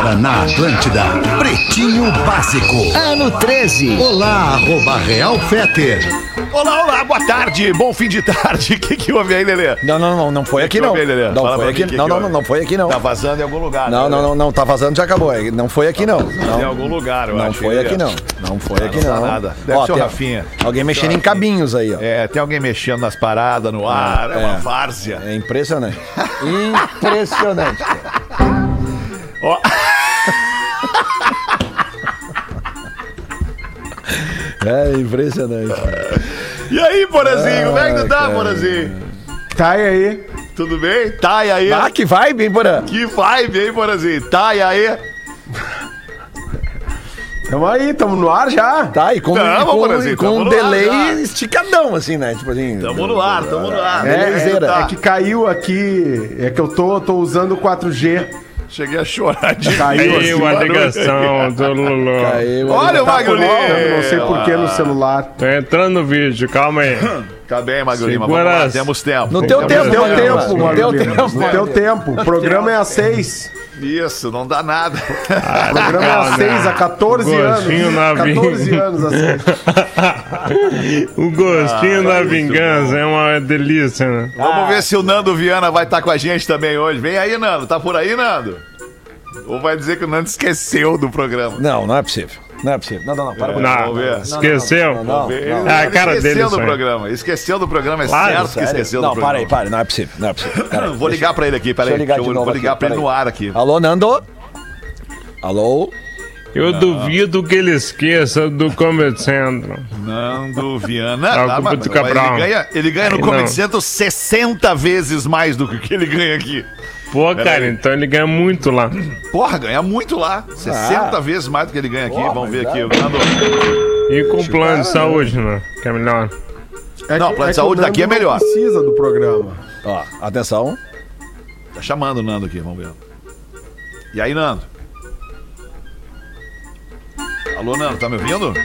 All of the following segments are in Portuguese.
Agora na Atlântida, Pretinho Básico. Ano 13. Olá, arroba Real Feter. Olá, olá, boa tarde, bom fim de tarde. O que, que houve aí, Lelê? Não, não, não, não foi aqui não. Não foi aqui. Não, não, não, não foi aqui não. Tá vazando em algum lugar. Não, né, não, não, não, tá vazando, já acabou. Não foi aqui não. Em algum lugar, eu não foi aqui não. Não foi aqui não não. tá nada. Deve Ó, ser Rafinha. Alguém mexendo em cabinhos aí, ó. É, tem alguém mexendo nas paradas no ar, é, uma é. várzea. É impressionante. Impressionante. Ó, É impressionante. E aí, Porazinho, como é que tu tá, cara. Porazinho? Tá aí? Tudo bem? Tá, e aí? Ah, que vibe, hein, Porã? Que vibe, hein, Porazinho? Tá, e aí? Tamo aí, tamo no ar já. Tá, e com, Tamo, e com, Porãzinho, e com um delay esticadão, assim, né? Tipo assim. Tamo no ar, tamo no ar. É, tá. é que caiu aqui. É que eu tô, tô usando o 4G. Cheguei a chorar de Caiu assim. Caiu a ligação do Lulu. Caiu, Olha o Tá Magro Lima. conectando, não sei porquê no celular. Tô entrando no vídeo, calma aí. Tá bem, Magro Lima, vamos lá, temos tempo. No teu Temos tempo, No teu Magro tempo, Magro teu Lima. tempo. O programa é às 6. Isso, não dá nada. O programa é às 6, há 14 Gostinho anos. na 14 vinha. anos assim. O gostinho Ah, da isso, vingança é uma delícia, né? Vamos ver se o Nando Viana vai estar com a gente também hoje. Vem aí, Nando. Tá por aí, Nando? Ou vai dizer que o Nando esqueceu do programa? Não, não é possível. Não é possível. Não, não, não. Para, para. Não, ver. esqueceu? Não, não, não. É a cara dele esqueceu do programa. Esqueceu do programa, é Claro, certo que Sério? esqueceu Não, do para aí, programa. para aí. Não é possível. Não é possível. Vou ligar pra ele aqui, peraí. Deixa eu ligar de Deixa eu- novo Vou ligar aqui, pra ele no ar aqui. Alô, Nando? Alô? Eu duvido que ele esqueça do Comedy Central. Nando Viana. O Ah, mas- mas ele ganha, ele ganha no Comedy não. Central 60 vezes mais do que ele ganha aqui. Pô, cara, então ele ganha muito lá. Porra, ganha muito lá. 60 vezes mais do que ele ganha aqui. Porra, Vamos ver aqui. é. O Nando. E com plano de saúde, né? Que é melhor. É Não, que- plano de o saúde daqui é melhor. precisa do programa. Ó, atenção. Tá chamando o Nando aqui, vamos ver. E aí, Nando? Alô, Nando, tá me ouvindo?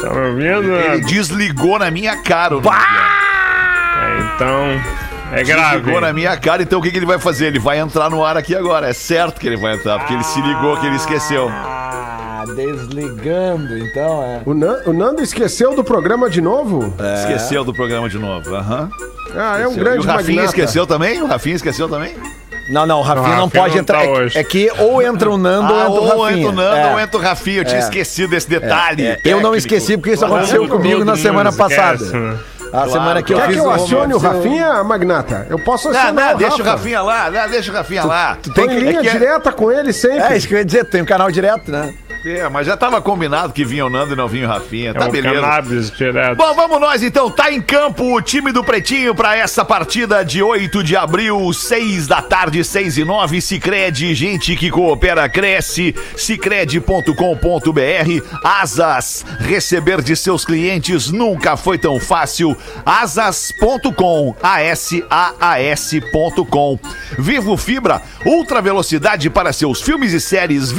Tá me ouvindo? Ele né? desligou na minha cara, o Nando. É, então, é grave. Desligou na minha cara, então o que, que ele vai fazer? Ele vai entrar no ar aqui agora. É certo que ele vai entrar, porque ele se ligou que ele esqueceu. Ah, desligando, então, é. O, Nan- o Nando esqueceu do programa de novo? Esqueceu do programa de novo. Aham. Ah, é um E o grande Rafinha magnata. esqueceu também? O Rafinha esqueceu também? Não, não, o Rafinha O não Rafinha pode não entrar. tá é, hoje. é que ou entra o Nando Ah, ou entra o ou Rafinha. entra o Nando É. ou entra o Rafinha. Eu tinha É. esquecido desse detalhe. É, Eu não esqueci porque isso aconteceu comigo na semana esquece, passada. né? A semana que eu Quer fiz que eu acione o Rafinha, Magnata? Eu posso Não, acionar não, o deixa o. Rafinha lá, não, deixa o Rafinha lá. Tu tem em que. linha é que é- direta com ele sempre. É, isso que eu ia dizer, tu tem um canal direto, né? É, mas já tava combinado que vinha o Nando e não vinha o Rafinha. É Tá um beleza. cannabis direto. Bom, vamos nós então. Tá em campo o time do Pretinho para essa partida de 8 de abril, 6 da tarde, 6 e 9. Sicredi, gente que coopera, cresce. Sicredi.com.br. Asas, receber de seus clientes nunca foi tão fácil. Asas.com, A-S-A-A-S.com. Vivo Fibra, ultra velocidade para seus filmes e séries.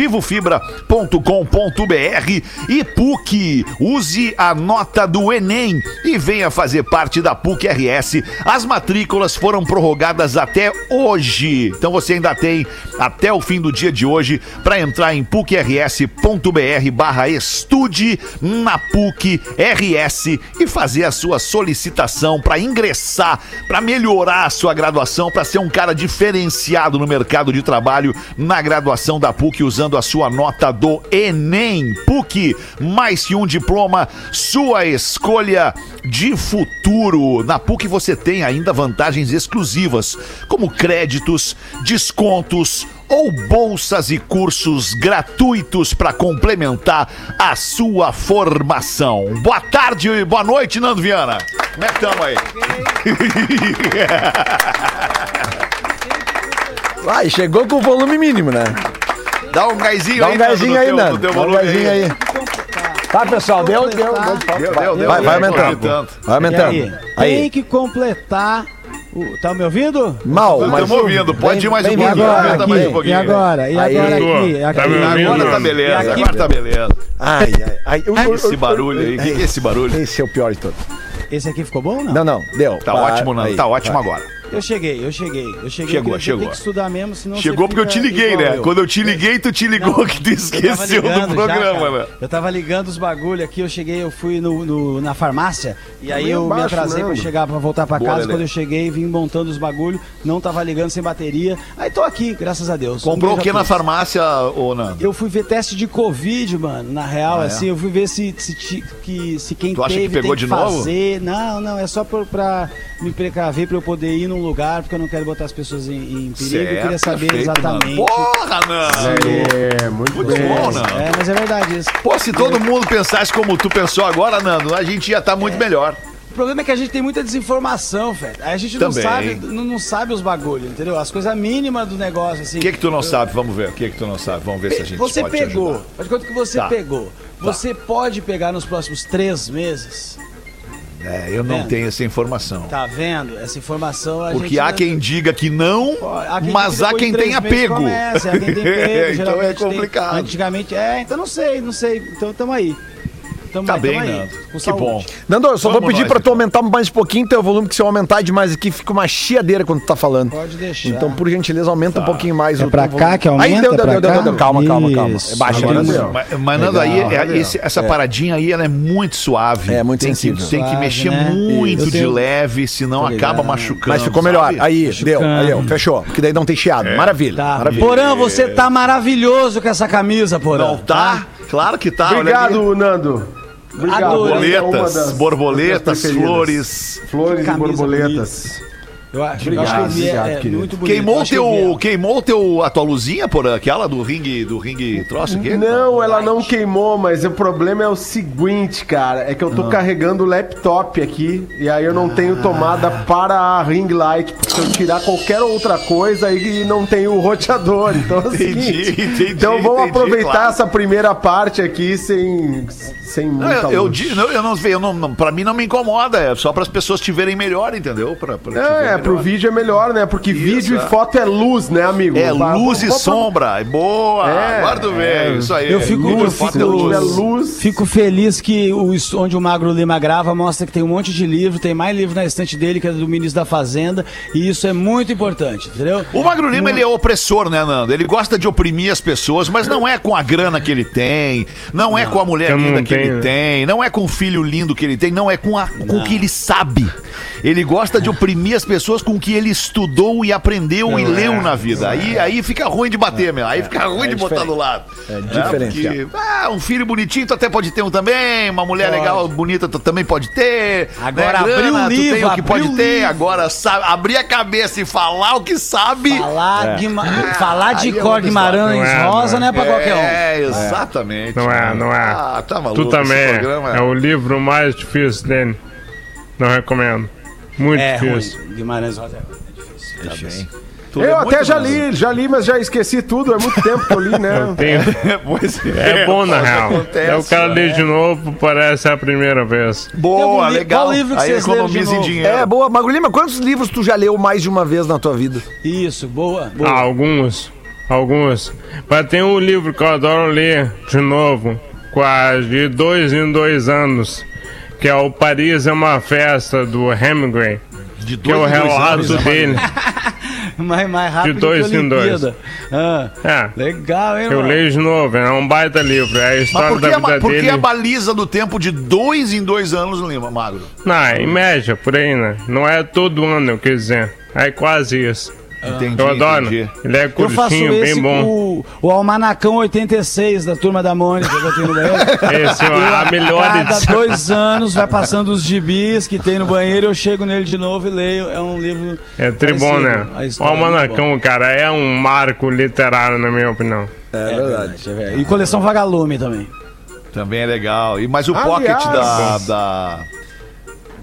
Vivofibra.com.br e PUC. Use a nota do Enem e venha fazer parte da PUC RS. As matrículas foram prorrogadas até hoje. Então você ainda tem até o fim do dia de hoje para entrar em pucrs.br barra estude na PUC RS e fazer a sua solicitação para ingressar, para melhorar a sua graduação, para ser um cara diferenciado no mercado de trabalho na graduação da PUC usando a sua nota do Enem. PUC, mais que um diploma, sua escolha de futuro. Na PUC você tem ainda vantagens exclusivas, como créditos, descontos ou bolsas e cursos gratuitos para complementar a sua formação. Boa tarde e boa noite, Nando Viana. Como é que estamos aí? E chegou com o volume mínimo, né? Dá um gásinho Dá aí, um gásinho aí, Nando. Dá um gásinho aí. Tá, pessoal, deu, deu. deu. Deu, deu, deu. Vai, vai aumentando. Vai E aumentando. aí? Tem que completar. o- Tá me ouvindo? Mal, mas. Estamos ouvindo, pode ir mais um pouquinho. agora Aumenta mais um aqui? E pouquinho. agora? E Aí. agora aqui? Tá aqui. me ouvindo? Agora tá beleza, aqui- agora tá beleza. Ai, ai, ai. Esse barulho aí, o que é esse barulho? Esse é o pior de todos. Esse aqui ficou bom ou não? Não, não, deu. Tá Vai, ótimo, Nando, aí, tá ótimo vai. agora. Eu cheguei, eu cheguei, eu cheguei. Chegou, chegou. Tem que estudar mesmo, senão Chegou porque eu te liguei, né? eu. Quando eu te liguei, tu te ligou Não, que tu esqueceu do já, programa, cara. né? Eu tava ligando os bagulho aqui, eu cheguei, eu fui no, no- na farmácia e aí eu me atrasei né, pra Nando? chegar, pra voltar pra Boa, casa. Lelê. Quando eu cheguei, vim montando os bagulho, não tava ligando sem bateria. Aí tô aqui, graças a Deus. Um Comprou o beijo que na farmácia, ô Nando? Eu fui ver teste de Covid, mano, na real, Ah, é? assim, eu fui ver se, se, que, se quem Tu acha que pegou de novo? fazer. Não, não, é só pra, pra me precaver, pra eu poder ir num lugar, porque eu não quero botar as pessoas em, em perigo. eu queria saber perfeito, exatamente. Nando. Porra, Nando! É, muito, Muito bem. bom, Nando. É, mas é verdade isso. Pô, se todo mundo pensasse como tu pensou agora, Nando, a gente ia estar muito É. melhor. O problema é que a gente tem muita desinformação, velho. A gente não sabe, não, não sabe os bagulhos, entendeu? As coisas mínimas do negócio, assim. O que que tu não sabe? Vamos ver. O que que tu não sabe? Vamos ver se a gente Você pode te pegou. ajudar. Faz de conta que você Tá. pegou. Você pode pegar nos próximos três meses. É, eu não Vendo? tenho essa informação. Tá vendo? Essa informação a Porque gente há quem diga que não, Há mas há quem de três tenha meses pego. Começa, há quem tem pego. então é geralmente tem- complicado. antigamente, é, então não sei, não sei. Então tamo aí. Tamo Tá aí, bem, Nando. Que saúde. bom. Nando, eu só Vamos vou pedir nós, pra tu então. aumentar mais um pouquinho teu volume, que se eu aumentar demais aqui, fica uma chiadeira quando tu tá falando. Pode deixar. Então, por gentileza, aumenta um pouquinho mais É o pra teu cá volume. que aumenta, Aí deu, é deu, deu, deu, deu. Calma, calma, calma. Isso. É baixo Agora deu. Mas, Nando, aí, é- esse- essa paradinha aí, ela é muito suave. É, muito tem sensível. Que, tem que mexer né? muito de leve, senão Tô acaba machucando. Mas ficou melhor. sabe? Aí, deu. Aí, ó, fechou. Porque daí não tem chiado. Maravilha. Tá. Maravilha. Porã, você tá maravilhoso com essa camisa, Porã. Não tá? Claro que tá. Obrigado. Nando. Obrigado. Adorei. É Borboletas, das- borboletas, das preferidas. flores. Flores e borboletas. Eu acho, Obrigado, eu acho que eu vi, é, obrigado, é querido. muito bonito. Queimou Eu eu teu, vi. queimou teu, a tua luzinha, por aquela do ringue, do ringue troço aqui? Não, ela não queimou, mas o problema é o seguinte, cara. É que eu tô Ah. carregando o laptop aqui e aí eu não tenho tomada para a ring light. Porque se eu tirar qualquer outra coisa aí não tem o roteador. Então é o Entendi, seguinte. entendi, então vamos entendi, aproveitar claro. essa primeira parte aqui sem, sem Não, muita eu, eu, luz. di- não, eu não eu não, não, pra mim não me incomoda, é só para as pessoas te verem melhor, entendeu? Pra, É, é, pro melhor. vídeo é melhor, né? Porque vídeo é. e foto é luz, né, amigo? É Vai- luz e sombra, é boa, É, agora tu vê, isso aí. Eu fico, eu luz, fico, é luz. luz. fico feliz que o, onde o Magro Lima grava mostra que tem um monte de livro, tem mais livro na estante dele que é do ministro da Fazenda, e isso é muito importante, entendeu? O Magro Lima, ele é opressor, né, Nando? Ele gosta de oprimir as pessoas, mas não é com a grana que ele tem, não, é com a mulher Eu não linda que ele tem, não é com o filho lindo que ele tem, não é com, a, com o que ele sabe. Ele gosta de oprimir as pessoas com o que ele estudou e aprendeu e leu na vida. Aí, aí fica ruim de bater, meu. Aí fica ruim de botar do lado. É diferente, ah, um filho bonitinho tu até pode ter um também, uma mulher Pode. legal, bonita tu também pode ter. Agora, né? abrir um tu tem livro, o que pode ter. livro. Agora, sabe, abrir a cabeça e falar o que sabe. Falar, Guima- falar de é Cor Guimarães. Não é, Rosa não é pra qualquer um. É, exatamente. Não é, não é. Ah, tá maluco. tu também. É o livro mais difícil dele. Não recomendo. Muito É difícil. ruim. Guimarães Rosa é ruim. Tá bem. Tu lê Eu muito, até já li, já li, mas já esqueci tudo. É muito tempo que eu li, né? Tem- Pois É bom, na real. acontece, É o cara lê de novo, parece a primeira vez. Boa, li- legal. qual livro que Aí vocês leram de economiza em novo? dinheiro. É, boa. Magro Lima, quantos livros tu já leu mais de uma vez na tua vida? Isso, boa. boa. Ah, alguns. Alguns. Mas tem um livro que eu adoro ler de novo, quase de dois em dois anos, que é o Paris é uma Festa, do Hemingway. De Que é o dois em dois relato anos, né, dele. mais, mais rápido De dois em dois. Ah, É. legal, hein, Eu mano? leio de novo, é um baita livro. É a Mas história por que, da a, vida por que a baliza do tempo de dois em dois anos, Lima Magro? Não, em média, por aí, né? Não é todo ano, eu quis dizer. É quase isso. Entendi, Eu adoro. entendi. Ele é Eu faço curtinho, esse bem bom. com o, o Almanacão 86 da Turma da Mônica que eu tenho no banheiro. Esse é a melhor Cada edição. dois anos vai passando os gibis que tem no banheiro, eu chego nele de novo e leio. É um livro. É tribom, né? O é Almanacão, cara, é um marco literário, na minha opinião. É, verdade. boa. E coleção Vagalume também. Também é legal. E, mas o Aliás- pocket da, da,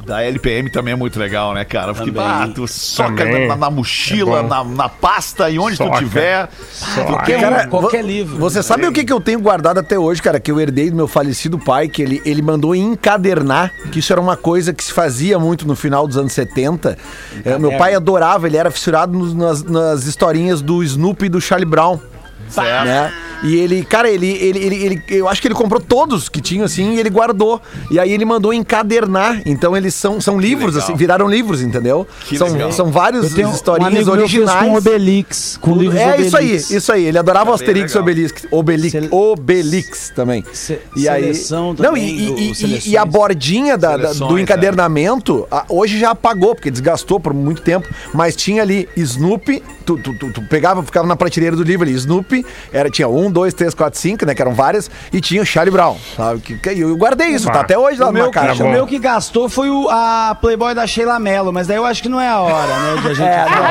da LPM também é muito legal, né, cara? Porque ah, tu soca na, na mochila, É na, na pasta e onde tu Soca. tiver. Só Qualquer, Cara, qualquer livro. Você sabe o que, que eu tenho guardado até hoje, cara? Que eu herdei do meu falecido pai, que ele, ele mandou encadernar, que isso era uma coisa que se fazia muito no final dos anos 70. É, meu pai adorava, ele era fissurado nos- nas, nas historinhas do Snoopy e do Charlie Brown. Certo. Né? E ele, cara, ele, ele, ele, ele- eu acho que ele comprou todos que tinham assim e ele guardou. E aí ele mandou encadernar. Então eles são, são livros, legal. assim, viraram livros, entendeu? Que são, legal. são vários Eu tenho um historinhas amigo meu fez originais. com Obelix, com livros é Obelix. isso aí, isso aí. Ele adorava bem Asterix e legal. Obelix, Obelix, Sele- Obelix também. Se- e aí, seleção não, também, e, do- e- e- seleções. e a bordinha da- da- do Seleções, encadernamento, a- hoje já apagou, porque desgastou por muito tempo, mas tinha ali Snoopy, tu, tu, tu- tu pegava, ficava na prateleira do livro ali, Snoopy, era, tinha um, dois, três, quatro, cinco, né, que eram várias, e tinha o Charlie Brown, sabe? Que, que- eu guardei isso, tá Ah. até hoje lá O numa meu, caixa. bom. o meu que gastou foi o, a Playboy da Sheila Mello, mas daí eu acho que não é a hora, né, de a gente... É, não,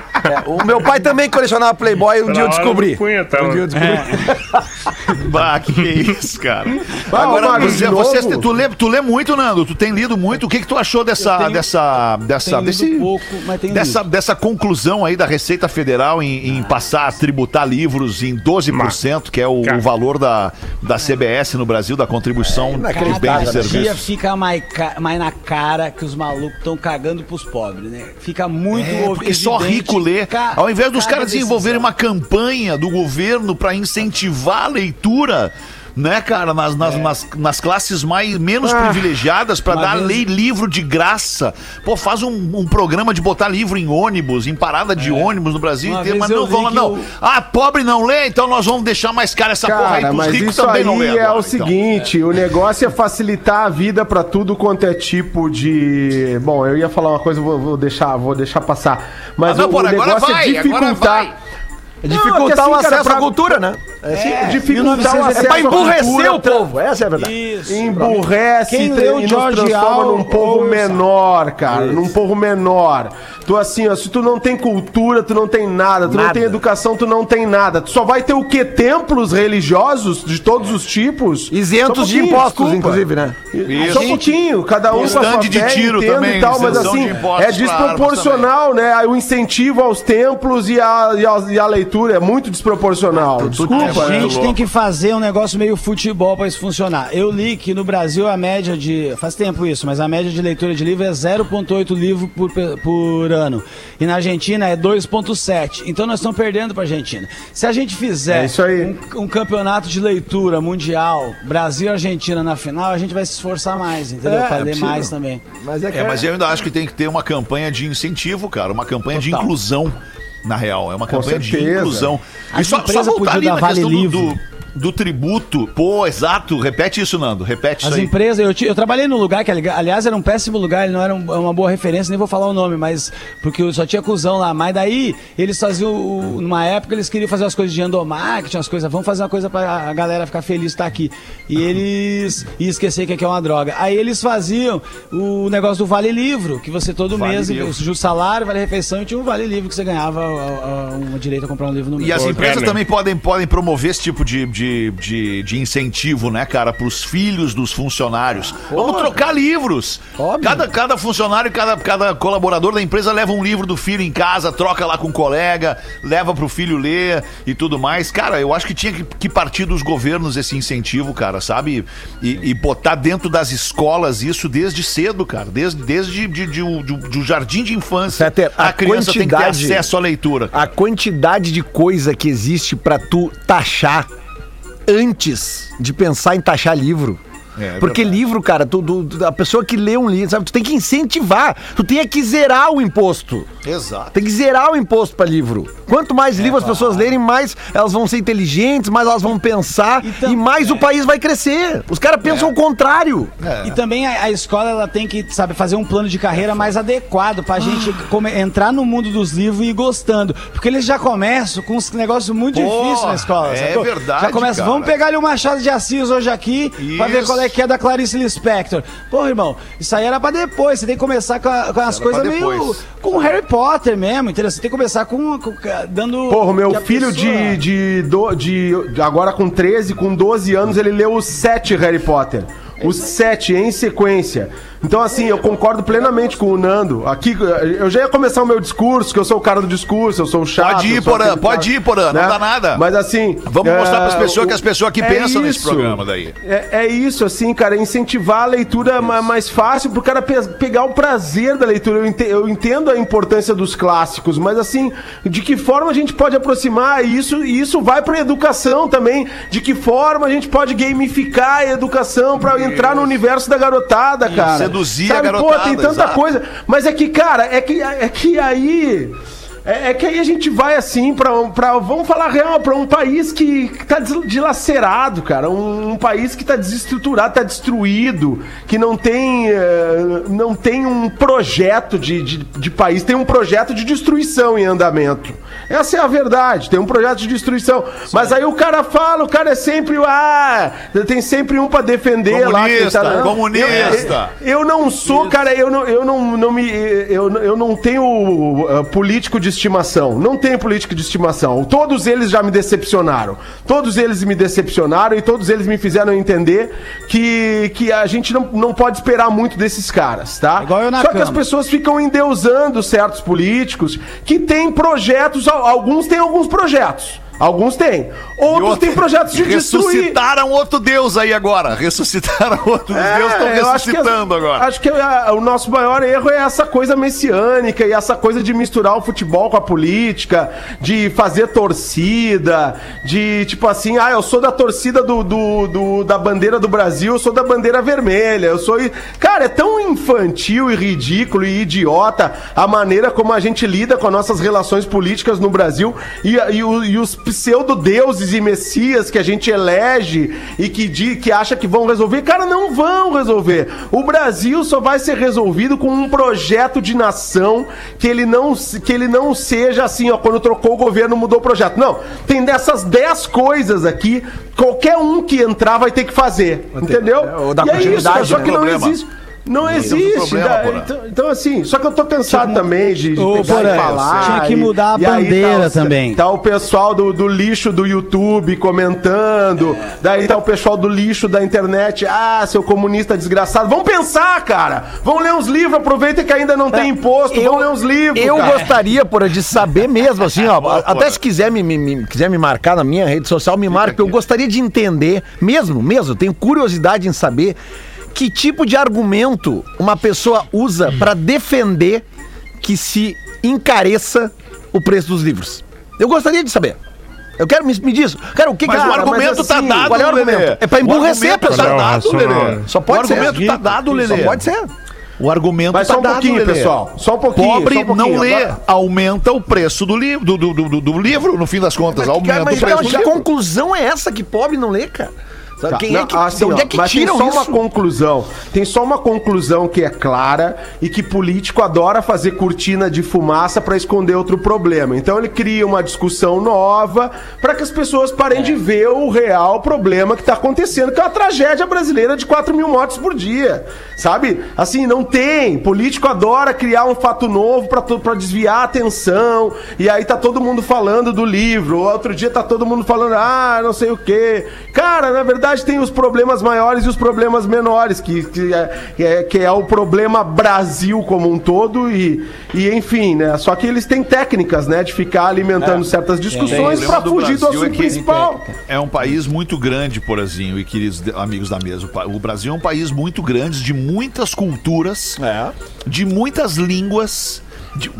é. É, o meu pai também colecionava Playboy, um dia eu hora do descobri. punhetão. Um dia eu descobri. Bah, que isso, cara. Ah, Agora, Magro, você, você- tu, lê, tu lê muito, Nando? Tu tem lido muito? O que, que tu achou dessa. Tenho- dessa. dessa desse, pouco, mas tenho dessa, lido. dessa conclusão aí da Receita Federal em, em passar a tributar livros em 12%, que é o, o valor da, da CBS no Brasil, da contribuição dos bens e dia serviços. fica mais, mais na cara que os malucos estão cagando pros pobres, né? Fica muito É, porque só rico lê. Ao invés dos caras desenvolverem uma campanha do governo pra incentivar a leitura, né, cara, nas, nas, nas, nas classes mais menos privilegiadas pra uma dar vez- lei livro de graça. Pô, faz um, um programa de botar livro em ônibus, em parada de ônibus no Brasil Uma inteiro, mas não eu vão lá, li que não. o- Ah, pobre não lê, então nós vamos deixar mais cara essa porra aí Cara, pros mas ricos isso também aí não lê é agora, o então. seguinte, o negócio é facilitar a vida pra tudo quanto é tipo de... Bom, eu ia falar uma coisa, vou, vou deixar, vou deixar passar. Mas Ah, não, o, porra, o agora negócio vai, é dificultar... É Não, dificultar que assim, o cara, acesso pra- à cultura, né? É, assim, É, dificultar o 1900 acesso é pra emburrecer o povo, essa é a verdade. Isso. Emburrece Quem e leu nos George transforma num povo ouça. menor, cara. Num povo menor. Tu assim, ó, se tu não tem cultura, tu não tem nada. Tu não Nada. tem educação, tu não tem nada. Tu só vai ter o quê? Templos religiosos de todos os tipos? Isentos de impostos, desculpa. inclusive, né? Só um pouquinho, cada um Um com a sua de fé, tiro também, e tal, mas assim, de impostos é desproporcional, né? Aí O incentivo aos templos e a, e a, e a leitura é muito desproporcional. Desculpa, A gente tem que fazer um negócio meio futebol pra isso funcionar. Eu li que no Brasil a média de. Faz tempo isso, mas a média de leitura de livro é 0,8 livro por, por ano. E na Argentina é 2,7. Então nós estamos perdendo pra Argentina. Se a gente fizer É isso aí. Um, um campeonato de leitura mundial, Brasil e Argentina na final, a gente vai se esforçar mais, entendeu? É, pra é ler possível. mais também. Mas é que É, mas eu ainda acho que tem que ter uma campanha de incentivo, cara, uma campanha de inclusão, na real. É uma campanha de certeza. inclusão. As empresas podiam dar vale do, livre. do, do tributo. Pô, exato. Repete isso, Nando. Repete As isso aí. empresas, eu, eu trabalhei num lugar que, ali- aliás, era um péssimo lugar, ele não era um- uma boa referência, nem vou falar o nome, mas porque só tinha cuzão lá. Mas daí, eles faziam, numa época, eles queriam fazer umas coisas de endomarketing, umas coisas, vamos fazer uma coisa pra a galera ficar feliz de estar aqui. E eles iam esquecer que aqui é uma droga. Aí eles faziam o negócio do Vale Livro, que você todo Vale mês, Livro. o salário, vale refeição, e tinha um Vale Livro que você ganhava a- a- uma direito a comprar um livro no mês. E as empresas também podem, podem promover esse tipo de, de, de, de incentivo, né, cara, pros filhos dos funcionários. Vamos trocar livros. Óbvio. Cada, cada funcionário, cada, cada colaborador da empresa leva um livro do filho em casa, troca lá com o colega, leva pro filho ler e tudo mais. Cara, eu acho que tinha que, que partir dos governos esse incentivo, cara, sabe? E, e botar dentro das escolas isso desde cedo, cara. Desde, desde de, de, o- de, de o jardim de infância. Fetter, a a criança tem que ter acesso à leitura. A quantidade de coisa que existe pra tu taxar antes de pensar em taxar livro. É, é Porque verdade. livro, cara, tu, tu- a pessoa que lê um livro, sabe, tu tem que incentivar. Tu tem que zerar o imposto. Exato. Tem que zerar o imposto pra livro. Quanto mais livro as pessoas lerem, mais elas vão ser inteligentes, mais elas vão pensar Então, e mais o país vai crescer. Os caras pensam o contrário. É. E também a, a escola ela tem que, sabe, fazer um plano de carreira mais adequado pra gente come- entrar no mundo dos livros e ir gostando. Porque eles já começam com uns negócios muito Pô, difíceis na escola. é sacou? verdade, Já começa, cara. vamos pegar ali o Machado de Assis hoje aqui pra ver Isso. qual é que é da Clarice Lispector. Pô, irmão, isso aí era pra depois. Você tem que começar com, a- com as coisas meio. com Harry Potter mesmo, entendeu? Você tem que começar com. com- dando. Porra, meu filho pessoa- de, de, do- de, Agora com 13, com 12 anos, ele leu os sete Harry Potter. Os sete em sequência. Então, assim, eu concordo plenamente com o Nando. Aqui, eu já ia começar o meu discurso, que eu sou o cara do discurso, eu sou o chato. Pode ir, Porã, pode ir, Porã, não dá nada. Mas assim. Vamos mostrar pras pessoas o- que as pessoas aqui é pensam nesse isso. programa daí. É, é isso, assim, cara, incentivar a leitura ma- mais fácil pro cara pe- pegar o prazer da leitura. Eu ente- eu entendo a importância dos clássicos, mas assim, de que forma a gente pode aproximar isso? E isso vai pra educação também. De que forma a gente pode gamificar a educação pra entrar no universo da garotada, cara? Seduzir a Pô, garotada, tem tanta exato. coisa. Mas é que, cara, é que, é que aí. É, é que aí a gente vai assim pra, um- pra vamos falar real, pra um país que tá des- dilacerado, cara. Um, um país que tá desestruturado, tá destruído, que não tem, eh, não tem um projeto de, de, de país, tem um projeto de destruição em andamento. Essa é a verdade, tem um projeto de destruição. Mas aí o cara fala, o cara é sempre, ah, tem sempre um pra defender lá. que Comunista, tá- comunista. eu, eu não sou, cara, eu não, eu não, não me. Eu, eu não tenho uh, político de estimação. Não tenho político de estimação. Todos eles já me decepcionaram. Todos eles me decepcionaram e todos eles me fizeram entender que, que a gente não, não pode esperar muito desses caras, tá? Igual eu na Só que as cama. pessoas ficam endeusando certos políticos que têm projetos, al- alguns têm alguns projetos. Alguns têm. Outros têm projetos de destruir. Ressuscitaram outro Deus aí agora. Ressuscitaram outros É, deuses, estão eu acho que ressuscitando agora. Acho que a- o nosso maior erro é essa coisa messiânica e essa coisa de misturar o futebol com a política, de fazer torcida, de tipo assim, ah, eu sou da torcida do, do- do- da bandeira do Brasil, eu sou da bandeira vermelha, eu sou. i-" Cara, é tão infantil e ridículo e idiota a maneira como a gente lida com as nossas relações políticas no Brasil e, e e os pseudo-deuses e messias que a gente elege e que, di- que acha que vão resolver, cara, não vão resolver. O Brasil só vai ser resolvido com um projeto de nação que ele não, que ele não seja assim, ó, quando trocou o governo mudou o projeto. Não, tem dessas 10 coisas aqui, qualquer um que entrar vai ter que fazer, entendeu? é, ou e é isso, só né? que não Problema. existe. Não existe. problema, da- Porã. então, então, assim, só que eu tô cansado também de, de e Porã, falar. tinha que mudar a e aí bandeira tá o- também. Tá o pessoal do, do lixo do YouTube comentando. Daí tá o pessoal do lixo da internet. Ah, seu comunista desgraçado. Vamos pensar, cara. Vamos ler uns livros. Aproveita que ainda não tem imposto. Vamos ler uns livros. Eu cara. gostaria, por de saber mesmo, assim, ó. até se quiser me, me- quiser me marcar na minha rede social, me marque. porque Eu gostaria de entender, mesmo, mesmo, eu tenho curiosidade em saber que tipo de argumento uma pessoa usa pra defender que se encareça o preço dos livros. Eu gostaria de saber. Eu quero me, me diz. Cara, o que Mas que o cara, argumento tá assim, dado, Qual é o Lelê. argumento? É pra emburrecer a O argumento pessoa. tá dado. Lelê. Só pode o ser. argumento tá dado, Lelê. Só pode ser. O argumento Mas tá só um dado, pouquinho, Lelê. pessoal. Só um pouquinho. Pobre só um pouquinho. não lê, Agora- aumenta o preço do livro, do, do, do, do livro, no fim das contas. aumenta Cara, mas o preço cara, do que livro. conclusão é essa que pobre não lê, cara? Sabe, Tá, Quem não, é que, assim, de onde ó, é que mas tiram tem só isso? uma conclusão. Tem só uma conclusão que é clara e que político adora fazer cortina de fumaça para esconder outro problema. Então ele cria uma discussão nova para que as pessoas parem de ver o real problema que tá acontecendo, que é uma tragédia brasileira de 4 mil mortes por dia. Sabe? Assim, não tem. Político adora criar um fato novo para desviar a atenção. E aí tá todo mundo falando do livro. Outro dia tá todo mundo falando, ah, não sei o quê. Cara, na verdade tem os problemas maiores e os problemas menores, que, que, é, que é, que é o problema Brasil como um todo. E, e enfim, né? Só que eles têm técnicas, né, de ficar alimentando certas discussões O para do fugir do Brasil assunto é principal. É um país muito grande, Porazinho e queridos amigos da mesa. O Brasil é um país muito grande, de muitas culturas, É. de muitas línguas. de-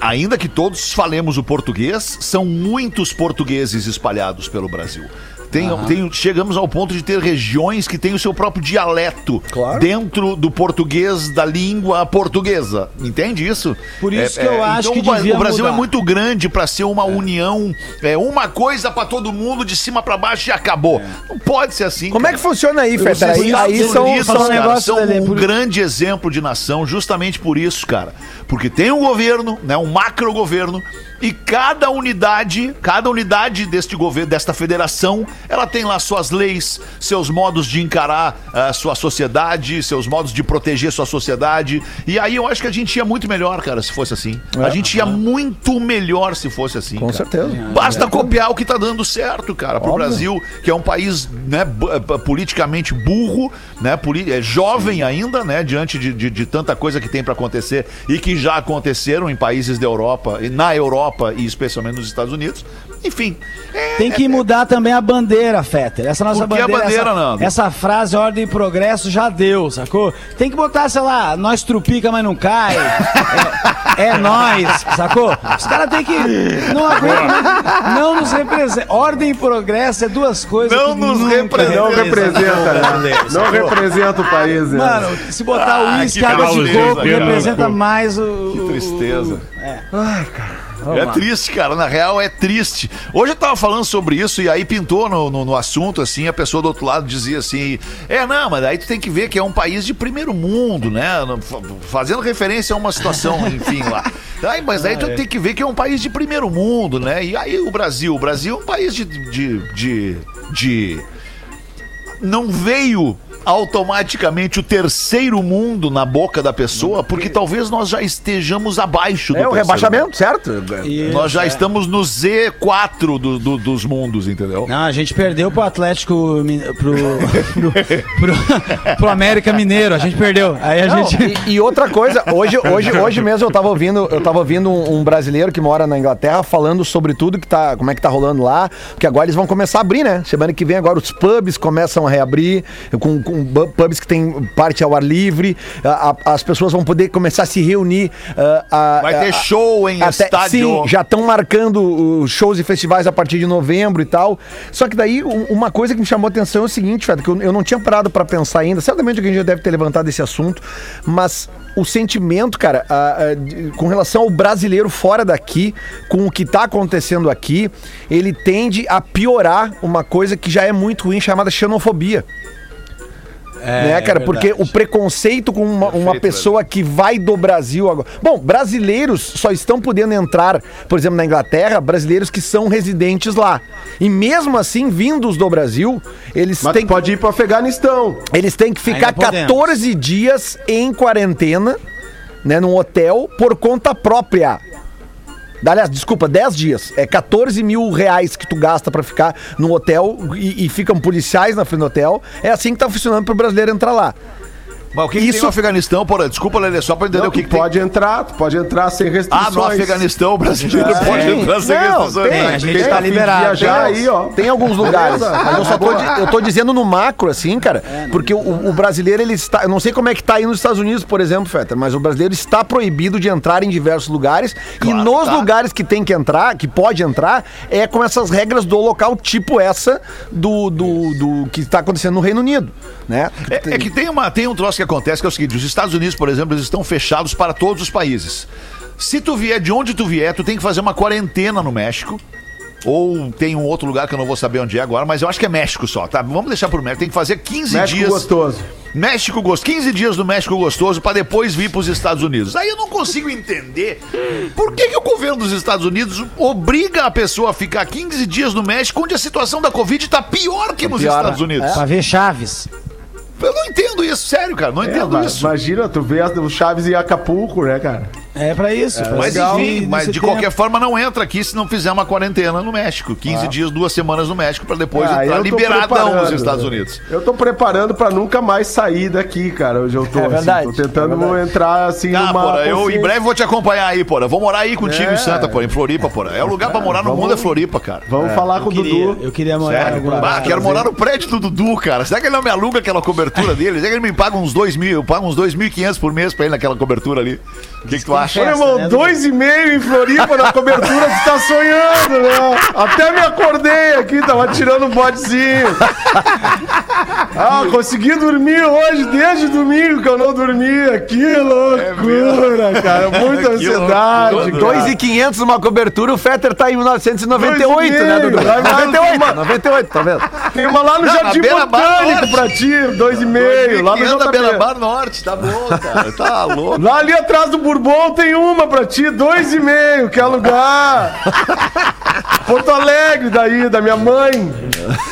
ainda que todos falemos o português, são muitos portugueses espalhados pelo Brasil. Tem, tem- chegamos ao ponto de ter regiões que têm o seu próprio dialeto Claro. dentro do português da língua portuguesa. Entende isso? Por isso que eu acho que o Ba- devia O Brasil mudar. é muito grande para ser uma união, é uma coisa para todo mundo de cima para baixo e acabou. Não pode ser assim. Como é que funciona aí, Feta? Os Aí, aí são, Unidos, são um cara, são um por- grande exemplo de nação, justamente por isso, cara. Porque tem um governo, né, um macro governo, E cada unidade, cada unidade deste governo, desta federação, ela tem lá suas leis, seus modos de encarar a sua sociedade, seus modos de proteger sua sociedade. E aí eu acho que a gente ia muito melhor, cara, se fosse assim. a gente ia muito melhor se fosse assim. É. Com cara. certeza. Basta copiar o que tá dando certo, cara, pro Óbvio. Brasil, que é um país né, eh, politicamente burro, né, é jovem ainda, né, diante de, de- de tanta coisa que tem pra acontecer e que já aconteceram em países da Europa, e na Europa e especialmente nos Estados Unidos. Enfim, é- Tem que mudar também a bandeira, Fetter. Essa nossa que a bandeira. bandeira, essa, Nando? essa frase ordem e progresso já deu, sacou? Tem que botar, sei lá, nós trupica, mas não cai. É, é nós, sacou? Os caras têm que. Não aguentam. Não nos representa. Ordem e progresso é duas coisas. Não que nos representa. Não representa, o né? Não sacou? representa o país, né? Mano, se botar Ah, o uísque, que água de tristeza, coco, cara. representa mais o. que o- tristeza. É. É triste, cara. Na real, é triste. Hoje eu tava falando sobre isso e aí pintou no, no, no assunto, assim, a pessoa do outro lado dizia assim: É, não, mas aí tu tem que ver que é um país de primeiro mundo, né? Fa- Fazendo referência a uma situação, enfim, lá. Ai, mas aí tu tem que ver que é um país de primeiro mundo, né? E aí o Brasil? O Brasil é um país de. de, de, de não veio automaticamente o terceiro mundo na boca da pessoa, porque talvez nós já estejamos abaixo do É o terceiro rebaixamento, certo? Isso, nós já é. estamos no Z4 do- do- dos mundos, entendeu? Não, a gente perdeu pro Atlético, pro, pro, pro, pro América Mineiro, a gente perdeu. Aí a Não, gente... e, e outra coisa, hoje, hoje, hoje mesmo eu tava ouvindo, eu tava ouvindo um, um brasileiro que mora na Inglaterra falando sobre tudo que tá, como é que tá rolando lá, porque agora eles vão começar a abrir, né? Semana que vem agora os pubs começam a reabrir, com, com pubs que tem parte ao ar livre, a- a- as pessoas vão poder começar a se reunir. ah, a- Vai ter a- show em até- estádio. Sim, já estão marcando shows e festivais a partir de novembro e tal. Só que daí um- uma coisa que me chamou a atenção é o seguinte, Fred, que eu, eu não tinha parado pra pensar ainda. Certamente alguém já deve ter levantado esse assunto, mas o sentimento, cara, ah, de- com relação ao brasileiro fora daqui, com o que tá acontecendo aqui, ele tende a piorar uma coisa que já é muito ruim, chamada xenofobia né, cara? Porque o preconceito com uma, uma pessoa que vai do Brasil agora. Bom, brasileiros só estão podendo entrar, por exemplo, na Inglaterra, brasileiros que são residentes lá. E mesmo assim, vindos do Brasil, eles Mas têm, pode ir pro Afeganistão. eles têm que ficar Ainda podemos. 14 dias em quarentena, né, num hotel, por conta própria. Aliás, desculpa, 10 dias. É 14 mil reais que tu gasta pra ficar no hotel e, e ficam policiais na frente do hotel. É assim que tá funcionando pro brasileiro entrar lá. Mas o que, que Isso- tem no Afeganistão, porra? Desculpa, Lelê, só pra entender Não, o que, tu que tem. pode entrar, tu pode entrar sem Ah, restrições. no Afeganistão, o brasileiro pode Tem. entrar sem Não, restrições. tem, né? a gente Quem tá tá liberado. viajar Tem- aí, ó. Tem alguns lugares, Beleza. mas eu só tô, eu tô dizendo no macro, assim, cara, porque o, o brasileiro, ele está. Eu não sei como é que tá aí nos Estados Unidos, por exemplo, Fetter, mas o brasileiro está proibido de entrar em diversos lugares. e Claro, nos tá. lugares que tem que entrar, que pode entrar, é com essas regras do local, tipo essa do, do, do que está acontecendo no Reino Unido. Né? É, é que tem, uma, tem um troço que acontece que é o seguinte: os Estados Unidos, por exemplo, eles estão fechados para todos os países. Se tu vier de onde tu vier, tu tem que fazer uma quarentena no México. Ou tem um outro lugar que eu não vou saber onde é agora, mas eu acho que é México só, tá? Vamos deixar por México. Tem que fazer 15 México dias. gostoso. México gostoso, 15 dias do México gostoso pra depois vir pros Estados Unidos. Aí eu não consigo entender por que, que o governo dos Estados Unidos obriga a pessoa a ficar 15 dias no México, onde a situação da Covid tá pior que nos Pior, né? Estados Unidos. Pra ver Chaves. Eu não entendo isso, sério, cara, não É, entendo mas isso. Imagina, tu vê o Chaves em Acapulco, né, cara? É pra isso. pra Mas legal. enfim, mas de tempo. qualquer forma não entra aqui se não fizer uma quarentena no México. 15 dias, duas semanas no México pra depois Ah, entrar liberadão nos Estados né? Unidos. Eu tô preparando pra nunca mais sair daqui, cara. Hoje eu tô, É verdade, assim, tô tentando é verdade. entrar assim Ah, numa porra, eu em breve vou te acompanhar aí, porra. Vou morar aí contigo É. em Santa, porra, em Floripa, porra. É o lugar pra morar no vamos- mundo é Floripa, cara. Vamos falar com o Dudu. eu queria morar em Sério? algum Bah, lugar. quero morar no prédio do Dudu, cara. Será que ele não me aluga aquela cobertura dele? Será que ele me paga uns 2 mil? Eu pago uns 2.500 por mês pra ele naquela cobertura ali. O que, que tu acha? Ô, Festa, irmão, né, dois e meio em Floripa na cobertura, tu tá sonhando, né? Até me acordei aqui, tava tirando um bodezinho. Ah, consegui dormir hoje, desde domingo que eu não dormia. Que loucura, cara. Muita ansiedade. cara. 2,500 numa cobertura, o Fetter tá em 1998, né, Dudu? Vai mais 98, uma. 98, tá vendo? Tem uma lá no Não, Jardim Botânico norte. pra ti, dois e meio, lá no 500 da JP. Beira-Mar Norte, tá bom, cara. Tá louco. Lá ali atrás do Bourbon tem uma pra ti, dois e meio, que é lugar. Porto Alegre, daí, da minha mãe.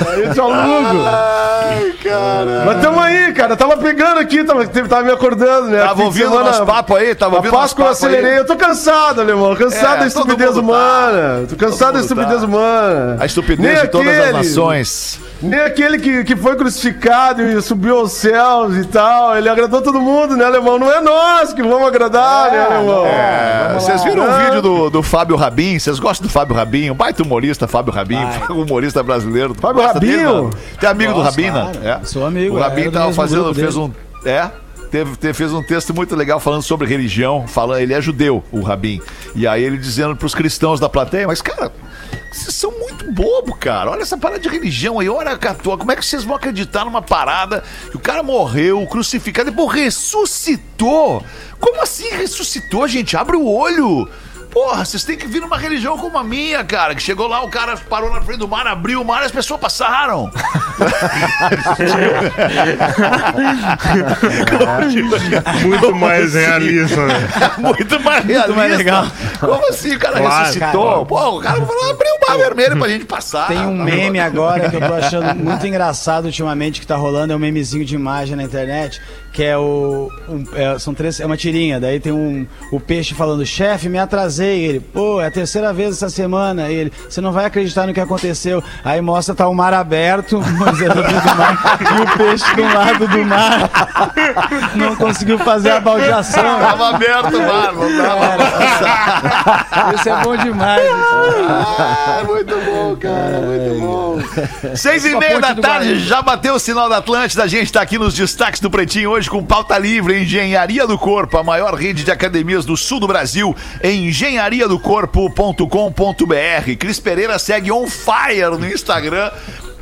Aí eu te alugo. Ai, cara. Mas tamo aí, cara. Tava pegando aqui, tava, tava me acordando, né? Tava Fim ouvindo semana- nosso papo aí? Tava ouvindo nosso Páscoa eu papo aí? acelerei. Eu tô cansado, alemão. Cansado É, da estupidez tá. humana. Tô cansado da estupidez tá. humana. A estupidez Nem de todas as nações. Nem aquele que, que foi crucificado e subiu aos céus e tal. Ele agradou todo mundo, né, alemão? Não é nós que vamos agradar, né, alemão? É, vocês viram o Ah. vídeo do, do Fábio Rabin? Vocês gostam do Fábio Rabin? Um baita humorista, Fábio Rabin, humorista brasileiro. Fábio Rabinho? Tem amigo do Gosto, Rabin, né? claro. Sou amigo, O Rabin do tava fazendo, fez um. É? Teve, teve- fez um texto muito legal falando sobre religião. Falando, ele é judeu, o Rabin. E aí ele dizendo pros cristãos da plateia, mas, cara. Vocês são muito bobo, cara. Olha essa parada de religião aí. Olha, Catoa, como é que vocês vão acreditar numa parada que o cara morreu, crucificado, depois ressuscitou? Como assim ressuscitou, gente? Abre o olho. Porra, vocês têm que vir numa religião como a minha, cara. Que chegou lá, o cara parou na frente do mar, abriu o mar e as pessoas passaram. Muito mais realista, né? Muito mais realista. mais legal. Como assim o cara Claro, ressuscitou? cara. Pô, o cara falou, abriu o mar vermelho pra gente passar. Tem um meme agora que eu tô achando muito engraçado ultimamente que tá rolando, é um memezinho de imagem na internet, que é o. um- é, são três. É uma tirinha, daí tem um. O peixe falando, chefe, me atrasei. Ele, pô, é a terceira vez essa semana. Ele, você não vai acreditar no que aconteceu. Aí mostra, tá o mar aberto, Moisés do mar, e o peixe do lado do mar. Não conseguiu fazer a baldeação. Tava aberto o mar, não passar. Isso é bom demais. Ah, muito bom, cara, muito bom. Seis e meia da tarde, já bateu o sinal da Atlântida. A gente tá aqui nos destaques do Pretinho hoje com pauta livre, Engenharia do Corpo, a maior rede de academias do sul do Brasil, em engenhariadocorpo.com.br. Cris Pereira segue on fire no Instagram.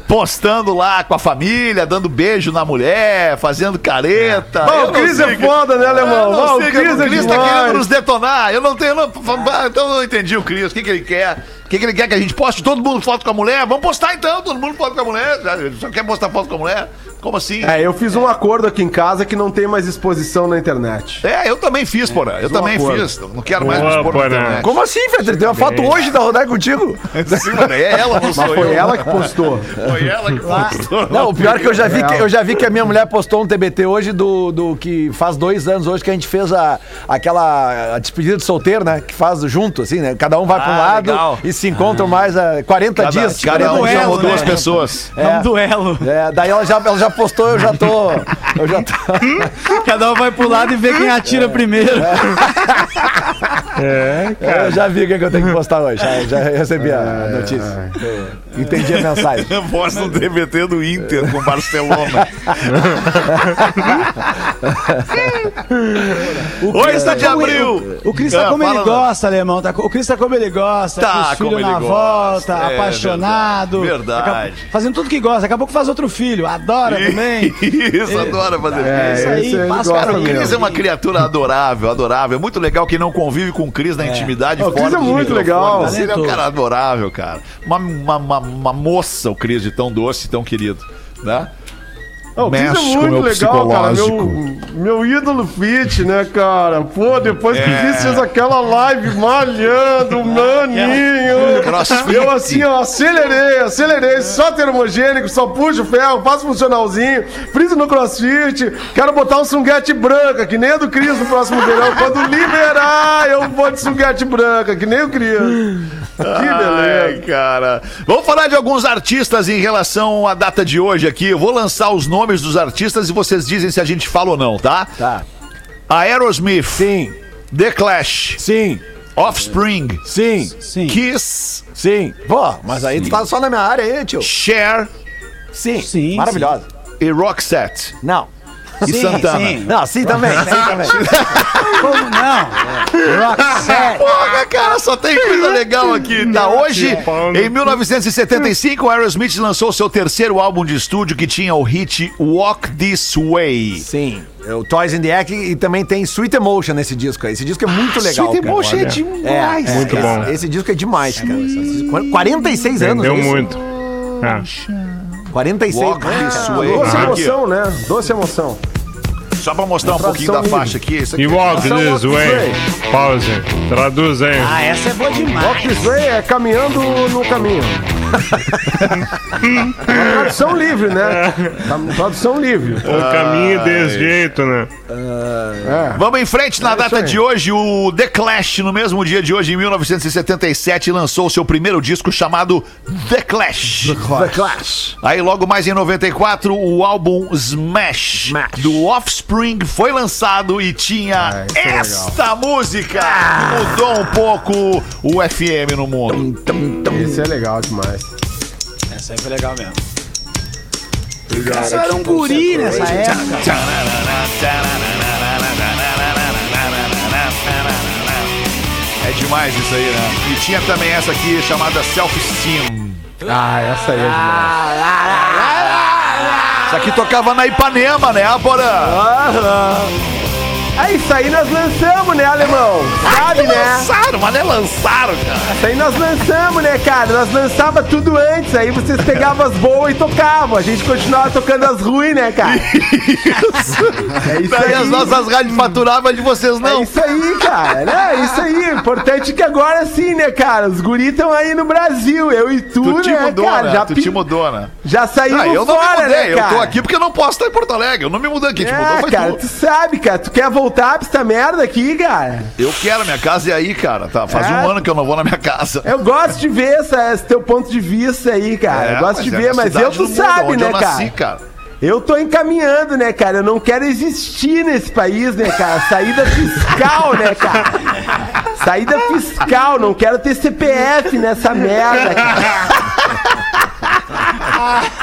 Postando lá com a família, dando beijo na mulher, fazendo careta. Bom, Eu o Cris é foda, né, alemão? Bom, o Cris é tá querendo nos detonar. Eu não tenho. Não, então eu não entendi o Cris. O que, que ele quer? Que, que ele quer que a gente poste? Todo mundo foto com a mulher? Vamos postar então, todo mundo foto com a mulher. Só quer postar foto com a mulher? Como assim? É, eu fiz um acordo aqui em casa que não tem mais exposição na internet. É, eu também fiz, porra. Eu um também acordo. fiz. Não quero mais me Boa, expor na Porã. internet. Como assim, Fetter? Tem uma foto hoje da Rodai contigo. Sim, mano, é ela, não sou Mas foi eu. ela que postou. Foi ela que postou. Não, o pior é que eu já vi que, eu já vi que a minha mulher postou um TBT hoje do, do que faz dois anos hoje que a gente fez a, aquela a despedida de solteiro, né? Que faz junto, assim, né? Cada um vai pra um Ah, lado legal. e se encontram mais a 40 Cada, dias. cada 40 um dias. chamou né? duas pessoas. É um duelo. É, daí ela já, ela já postou, eu já tô. Eu já tô. Cada um vai pro lado e vê quem atira primeiro. É, cara. Eu já vi o que, é que eu tenho que postar hoje. Já, já recebi a notícia. Eu Entendi a mensagem. Voz no DBT do Inter com Barcelona. O Cris tá de abril. O Cris tá Ah, como ele não. gosta, alemão. Tá, o Cris tá como ele gosta. Tá com os filhos ele na gosta, volta, é apaixonado. verdade, Fazendo tudo que gosta. Daqui a pouco faz outro filho. Adora também. Isso, adora fazer É, isso. isso aí, passa Cara, o Cris é uma criatura adorável, adorável. É muito legal quem não convive com o Cris na intimidade O Cris é muito legal. Ele é um cara adorável, cara. Uma, uma, uma, uma moça, o Cris, de tão doce, tão querido. Né? O Cris é muito meu legal, cara. Meu, meu ídolo fit, né, cara? Pô, depois que o É. Fez aquela live malhando, maninho. Eu assim, ó, acelerei, acelerei, só termogênico, só puxo o ferro, faço funcionalzinho, friso no crossfit, quero botar um sunguete branca, que nem a do Cris no próximo verão. Quando liberar, eu vou de sunguete branca, que nem o Cris. Que Ai, beleza. cara. Vamos falar de alguns artistas em relação à data de hoje aqui. Eu vou lançar os nomes dos artistas e vocês dizem se a gente fala ou não, tá? Tá. Aerosmith, Sim, The Clash, sim, Offspring, sim, Sim. Kiss, sim. Pô, mas aí tu tá só na minha área aí, tio. Cher Sim, Sim, maravilhosa. e Roxette. Não. E Sim, Santana. sim. Não, sim também, sim também. Como não? Roxette. Porra, cara, só tem coisa legal aqui. Tá, hoje, em 1975, o Aerosmith lançou seu terceiro álbum de estúdio que tinha o hit Walk This Way. Sim. É O Toys in the Act e também tem Sweet Emotion nesse disco aí. Esse disco é muito legal. Sweet cara. Emotion é demais, É, Muito esse, bom. Esse disco é demais, cara. 46 anos. Entendeu é isso? muito. Ah. 46 Walk anos. Way. Doce Aqui, emoção, né? Doce emoção. Só pra mostrar um pouquinho da faixa aqui. Isso aqui. E walk this walk way. Pause. Traduz aí. Ah, essa é boa demais. Walk this way é caminhando no caminho. Tradução livre, né? Tradução livre. O caminho desse jeito, né? É. Vamos em frente na É data aí. de hoje. O The Clash, no mesmo dia de hoje, em 1977, lançou seu primeiro disco chamado The Clash. The Clash. Aí logo mais em 94, o álbum Smash, Smash. do Offspring foi lançado e tinha isso é esta música que mudou um pouco o FM no mundo. Esse é legal demais. Essa aí foi legal mesmo. Você era um guri nessa época. É demais isso aí, né? E tinha também essa aqui chamada Self Esteem. Ah, essa aí é demais. Essa aqui tocava na Ipanema, né, Porã? É isso aí nós lançamos, né, alemão? Sabe, né? Lançaram, mas nem lançaram, cara. Isso aí nós lançamos, né, cara? Nós lançava tudo antes, aí vocês pegavam as boas e tocavam. A gente continuava tocando as ruins, né, cara? É isso Daí aí. as nossas rádios faturavam de vocês É não. isso aí, cara. né? É isso aí. Importante que agora sim, né, cara? Os guris estão aí no Brasil. Eu e tu, Tu te né, mudou, cara? né? Já, Tu te mudou, né? já saímos Ah, eu não fora, me mudei, né, eu tô aqui porque eu não posso estar em Porto Alegre. Eu não me mudei aqui, te mudou É, foi cara, tu. tu sabe, cara. Tu quer voltar pra essa merda aqui, cara? Eu quero, minha casa é aí, cara. Tá, faz É. um ano que eu não vou na minha casa. Eu gosto de ver essa, esse teu ponto de vista aí, cara. É, eu gosto de é ver, mas eu, tu do mundo, sabe, né, eu nasci, cara? cara. Eu tô encaminhando, né, cara? Eu não quero existir nesse país, né, cara? Saída fiscal, né, cara? Saída fiscal, não quero ter CPF nessa merda, cara.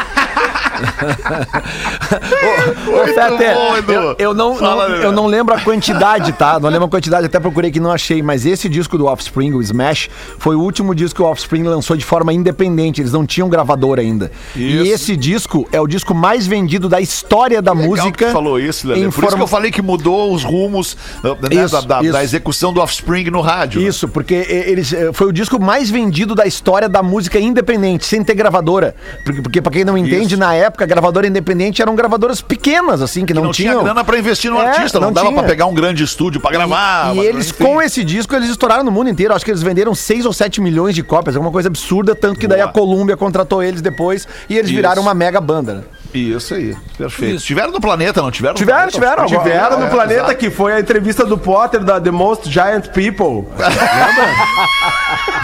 Ô, Fete, bom, eu, eu não, Fala, não- eu não lembro a quantidade, tá? Não lembro a quantidade, até procurei que não achei. Mas esse disco do Offspring, o Smash, foi o último disco que o Offspring lançou de forma independente. Eles não tinham gravador ainda. Isso. E esse disco é o disco mais vendido da história da Legal música. falou isso, Lelê. Por isso que forma- eu falei que mudou os rumos né, Isso, da, da- isso. da execução do Offspring no rádio. né? Isso, porque e- eles eh, foi o disco mais vendido da história da música independente, sem ter gravadora. Porque, porque pra quem não entende, na época, gravadora independente eram gravadoras pequenas, assim, que não, Não tinha tinham. grana pra investir no É, artista, não, não dava tinha. pra pegar um grande estúdio pra gravar. E, mas, eles, enfim. com esse disco, eles estouraram no mundo inteiro. Acho que eles venderam 6 ou 7 milhões de cópias, alguma coisa absurda, tanto que daí a Boa. Columbia contratou eles depois e eles Isso. viraram uma mega banda. né? Isso aí, perfeito. Tiveram no planeta, não tiveram? no Tiveram, planeta? tiveram. Tiveram no É, planeta exato. que foi a entrevista do Potter da The Most Giant People.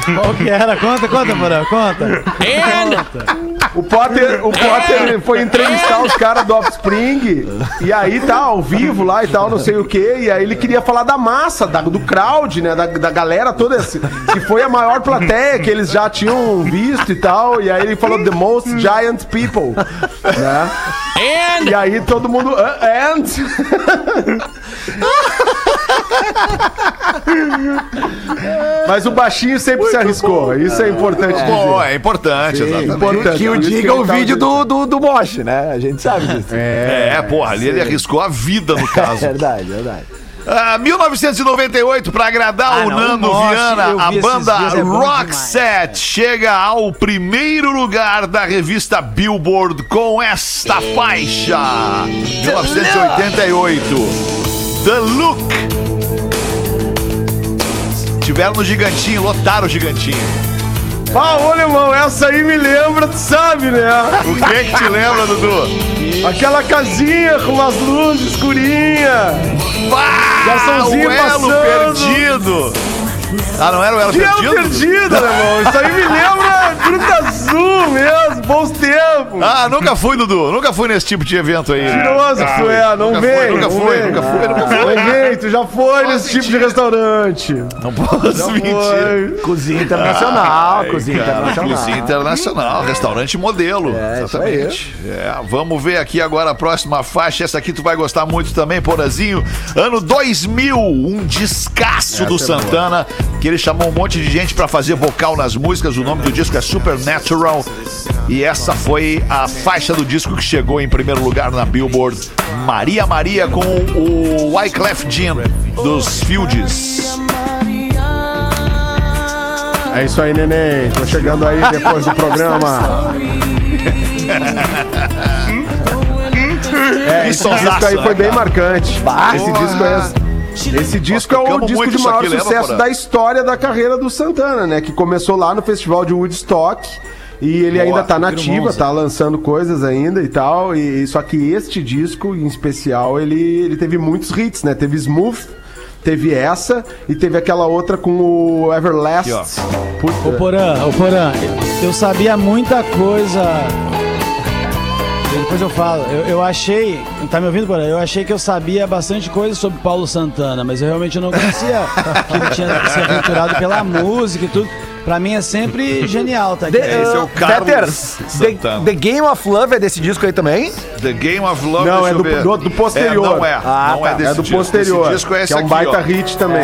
Qual que era? Conta, conta, Porã, conta. O Potter, o Potter foi entrevistar os caras do Offspring e aí tá ao vivo lá e tal, não sei o que. E aí ele queria falar da massa, da- do crowd, né? Da, da galera toda, esse- que foi a maior plateia que eles já tinham visto e tal. E aí ele falou The Most Giant People, né? E aí todo mundo. "Ah, And. Mas o baixinho sempre se arriscou. Isso é importante dizer. Bom, é importante, exatamente. importante. Que o diga o vídeo do, do, do Mosh, né? A gente sabe disso. É, porra, ali ele arriscou a vida no caso. verdade, verdade. Ah, 1998, pra agradar Ah, o não, Nando nossa, Viana, a banda é Roxette chega ao primeiro lugar da revista Billboard com esta faixa. 1988. The Look. Tiveram no Gigantinho, lotaram o Gigantinho. Ah, ô, irmão, essa aí me lembra, tu sabe, né? O que que te lembra, Dudu? Aquela casinha com umas luzes escurinhas. Pá, Garçomzinho o elo passando. perdido. Ah, não era o elo Tinha perdido? perdido, meu irmão. Isso aí me lembra Gruta Azul mesmo, bons tempos. Ah, nunca fui, Dudu. Nunca fui nesse tipo de evento aí. Mentiroso que tu é, não Nunca vem. nunca fui, nunca fui, nunca fui. Não vem, tu já foi nesse tipo de restaurante. Não posso mentir. Foi. Cozinha internacional, Ai, cozinha cara, internacional. Cozinha internacional, restaurante modelo. É, isso exatamente. É, vamos ver aqui agora a próxima faixa. Essa aqui tu vai gostar muito também, Porazinho. Ano 2000, um descasso do Santana, que ele chamou um monte de gente pra fazer vocal nas músicas. O nome do disco é Supernatural. E essa foi a faixa do disco que chegou em primeiro lugar na Billboard. Maria Maria com o Wyclef Jean dos Fields. É isso aí, neném. Tô chegando aí depois do programa. É, esse disco aí foi bem marcante. Esse disco é. Esse disco é o disco de maior sucesso da história da carreira do Santana, né? Que começou lá no Festival de Woodstock. E ele ainda tá nativa, tá lançando coisas ainda e tal. E só que este disco, em especial, ele, ele teve muitos hits, né? Teve Smooth, teve essa e teve aquela outra com o Everlast. Aqui, Puta. Ô Porã, ô Porã, eu sabia muita coisa. Depois eu falo. Eu, eu achei. Tá me ouvindo, Porã? Eu achei que eu sabia bastante coisa sobre Paulo Santana, mas eu realmente não conhecia que ele tinha se aventurado pela música e tudo. Pra mim é sempre genial, tá aqui. The, Esse é o uh, Carlos Peter, the, the Game of Love é desse disco aí também? The Game of Love. Não, deixa é eu do- ver. do- do posterior. É, não é. Ah, não tá. é desse É do disco. posterior. Esse disco é esse que é um aqui, baita ó. hit também.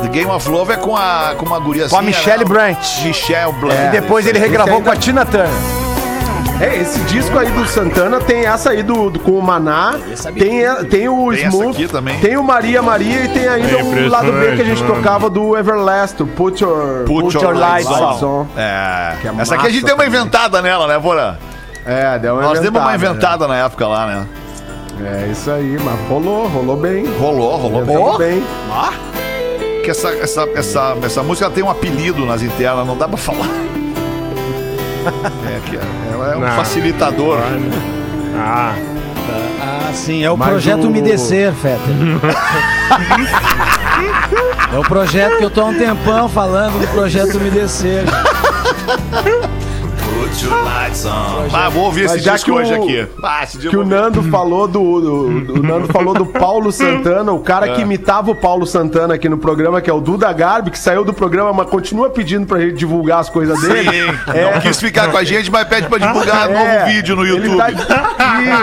The Game of Love é com a, com uma guriazinha. Com a Michelle né? Branch. Michelle Branch. e depois ele regravou com a Tina Turner. É, esse disco aí do Santana tem essa aí do, do- com o Maná, tem, a- tem o Tem Smooth, tem o Maria Maria e tem ainda É o lado B que a gente mano. tocava do Everlast, o Put Your, Put, Your, Lights, Lights on. On. É. É Essa aqui a gente deu uma inventada nela, né, Bora? É, deu uma Nós demos uma inventada, inventada na época lá, né? né? É isso aí, mas rolou, rolou bem. Rolou, rolou. Rolou Oh, bem. que essa, essa, essa, essa música tem um apelido nas internas, não dá pra falar. É, que é, ela é um Não. facilitador. Ah, Ah, sim, é o Mas projeto o- Me Descer, Fetter. é o projeto que eu tô há um tempão falando do projeto Me Ah, vou ouvir esse disco que o- hoje aqui. Ah, Que o. Nando falou do, do- do- o Nando falou do Paulo Santana, o cara É. que imitava o Paulo Santana aqui no programa, que é o Duda Garbi, que saiu do programa, mas continua pedindo pra gente divulgar as coisas dele. Sim, não quis ficar com a gente, mas pede pra divulgar É, novo vídeo no ele YouTube. tá-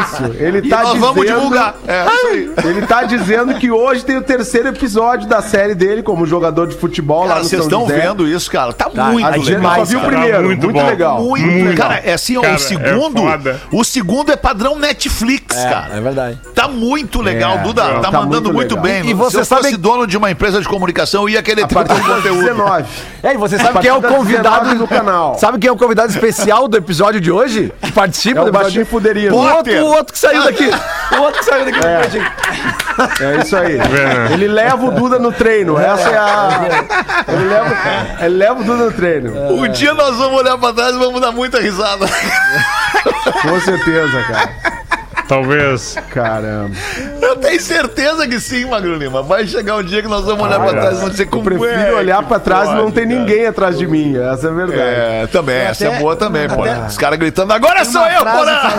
isso, ele E tá nós dizendo, vamos divulgar. É, isso aí. Ele tá dizendo que hoje tem o terceiro episódio da série dele como jogador de futebol lá Cara, no vocês estão vendo isso, cara? Tá, muito A gente legal. só viu o primeiro, Muito muito, bom. legal. Muito, Muito cara, legal. é assim, ó, Cara, o é segundo, foda. o segundo é padrão Netflix, cara. É verdade. Tá muito legal, É, Duda. tá Tá, mandando muito muito, legal. bem. E você Se eu sabe- fosse dono de uma empresa de comunicação, eu ia querer ter partir das conteúdo. 19. É, e você sabe quem é o convidado 19 no canal. Sabe quem é o convidado especial do episódio de hoje? Que participa É do o episódio? Baixinho Fuderino. O outro, o outro que saiu daqui. O outro que saiu daqui. do Pretinho. É isso aí. vendo? Ele leva o Duda no treino. Essa é a. Ele leva, ele leva o Duda no treino. Um dia nós vamos olhar pra trás e vamos dar muita risada. Com certeza, cara. talvez. Caramba. Eu tenho certeza que sim, Magro Lima. Vai chegar um dia que nós vamos olhar pra trás e vamos dizer Eu como prefiro é olhar pra trás e não tem cara. ninguém atrás de mim. Essa é a verdade. É, também, essa é até- boa também, pô. até- Os caras gritando, agora sou eu, porra!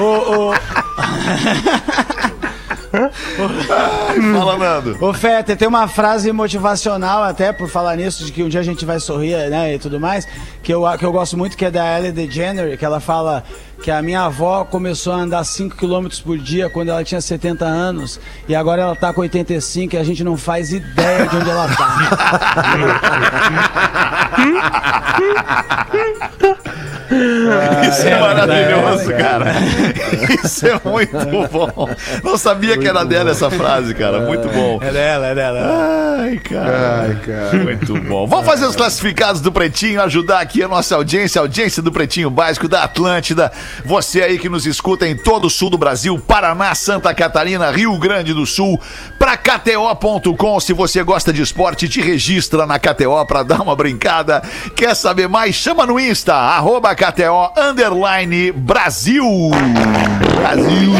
Ô, ô, Fala, Nando. Ô, Fetter, tem uma frase motivacional, até por falar nisso, de que um dia a gente vai sorrir, né, e tudo mais, que eu, que eu gosto muito, que é da Ellen DeGeneres, que ela fala que a minha avó começou a andar 5 km por dia quando ela tinha 70 anos, e agora ela tá com 85 e a gente não faz ideia de onde ela tá. Isso é, é maravilhoso, verdade, cara. Isso é muito bom. Não sabia que era dela essa frase, cara. Muito bom. É dela, é dela. Ai, cara. Ai, cara. Muito bom. Vamos fazer os classificados do Pretinho, ajudar aqui a nossa audiência, a audiência do Pretinho Básico da Atlântida. Você aí que nos escuta em todo o sul do Brasil, Paraná, Santa Catarina, Rio Grande do Sul, pra KTO.com. Se você gosta de esporte, te registra na KTO pra dar uma brincada. Quer saber mais? Chama no Insta, arroba KTO underline Brasil. Brasil.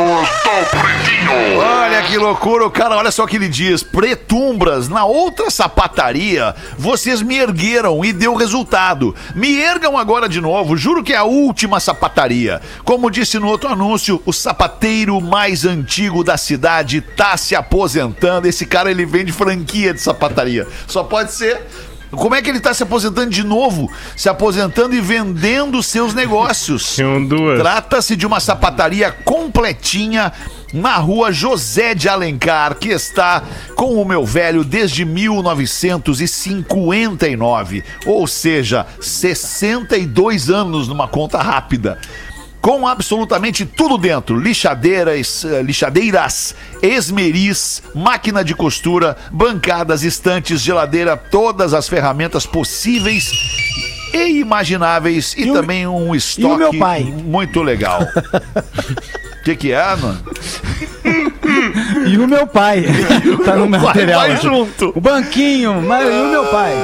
Classificados Olha que loucura, o cara, olha só o que ele diz. Pretumbras, na outra sapataria, vocês me ergueram e deu resultado. Me ergam agora de novo, juro que é a última sapataria. Como disse no outro anúncio, o sapateiro mais antigo da cidade tá se aposentando. Esse cara, ele vende franquia de sapataria. Só pode ser como é que ele está se aposentando de novo? Se aposentando e vendendo seus negócios. Tinham duas. Trata-se de uma sapataria completinha na rua José de Alencar, que está com o meu velho desde 1959. Ou seja, 62 anos numa conta rápida com absolutamente tudo dentro: lixadeiras, eh, lixadeiras, esmeris, máquina de costura, bancadas, estantes, geladeira, todas as ferramentas possíveis e imagináveis e, o- também um estoque muito legal. O que, que é, mano? E o meu pai. tá no material. vai junto. O banquinho, mas e o meu pai?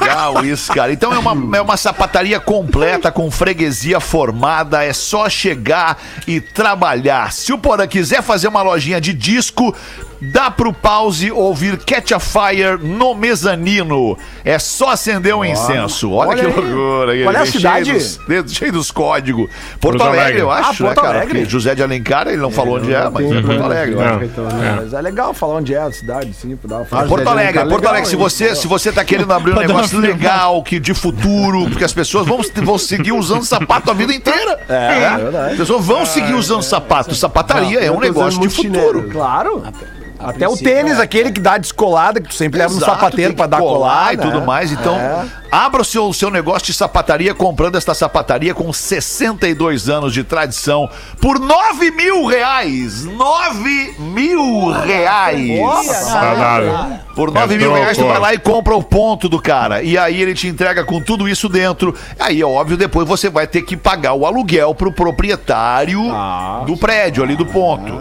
Legal isso, cara. Então é uma, é uma sapataria completa, com freguesia formada. É só chegar e trabalhar. Se o Porã quiser fazer uma lojinha de disco, dá pro pause ouvir Catch a Fire no mezanino. É só acender um incenso. Olha, Olha que aí. loucura. Qual é a Cheio cidade? dos- de- Cheio dos códigos. Porto, Porto Alegre, Alegre. eu acho, Ah, né, Porto cara? Alegre. Porque José de Alencar, ele não falou onde é, mas é Porto Alegre. eu acho. Então, né? Mas é legal falar onde é a cidade, sim, pra dar uma É fala. Porto Alegre, Porto Alegre, se você, se você tá querendo abrir um negócio legal, que de futuro, porque as pessoas vão, vão seguir usando sapato a vida inteira. É, é verdade. As pessoas vão seguir usando sapato. Sapataria é um negócio de futuro. Claro. Até o tênis, é. aquele que dá descolada, que tu sempre leva no Exato, sapateiro tem pra que dar colar colar e tudo né? mais. Então, É. abra o seu, seu negócio de sapataria comprando esta sapataria com 62 anos de tradição por 9 mil reais. 9 mil reais. Dado. Por É 9 mil troco. reais, tu vai lá e compra o ponto do cara. E aí ele te entrega com tudo isso dentro. Aí, é óbvio, depois você vai ter que pagar o aluguel pro proprietário do prédio ali do ponto.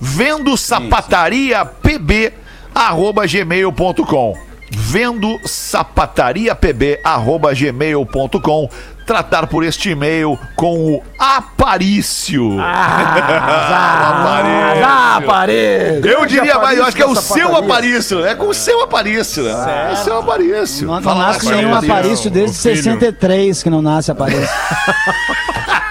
Vendo sapataria pb arroba gmail.com. Vendo sapataria pb arroba gmail.com. Tratar por este e-mail com o Aparício. Aparício. Ah, parede! Eu diria, mas eu acho que é o Aparício seu. Aparício. É com o seu Aparício, né? É o seu Aparício. Não, não nasce Aparício. nenhum Aparício desde o filho. 63 que não nasce Aparício.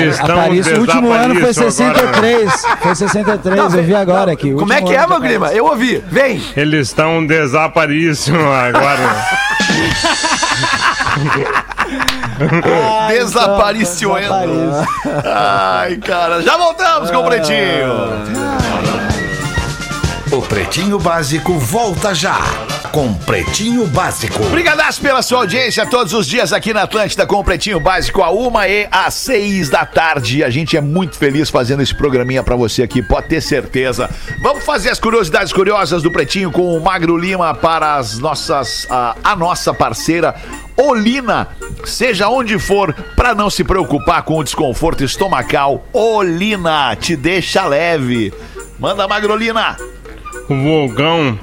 Eles estão Aparício, o último ano foi desaparício agora. 63. Foi 63, eu vi agora aqui. o Como é que é, meu Grima? Eu ouvi. Vem! Eles estão desaparíssimos agora. Desapariciando. Aparício. Ai, cara. Já voltamos com o Pretinho. O Pretinho Básico volta já. Com Pretinho Básico. Obrigadaço pela sua audiência todos os dias aqui na Atlântida com o Pretinho Básico a uma e às seis da tarde. A gente é muito feliz fazendo esse programinha pra você aqui, pode ter certeza. Vamos fazer as curiosidades curiosas do Pretinho com o Magro Lima para as nossas, a, a nossa parceira Olina. Seja onde for, pra não se preocupar com o desconforto estomacal, Olina te deixa leve. Manda Magrolina. O vulcão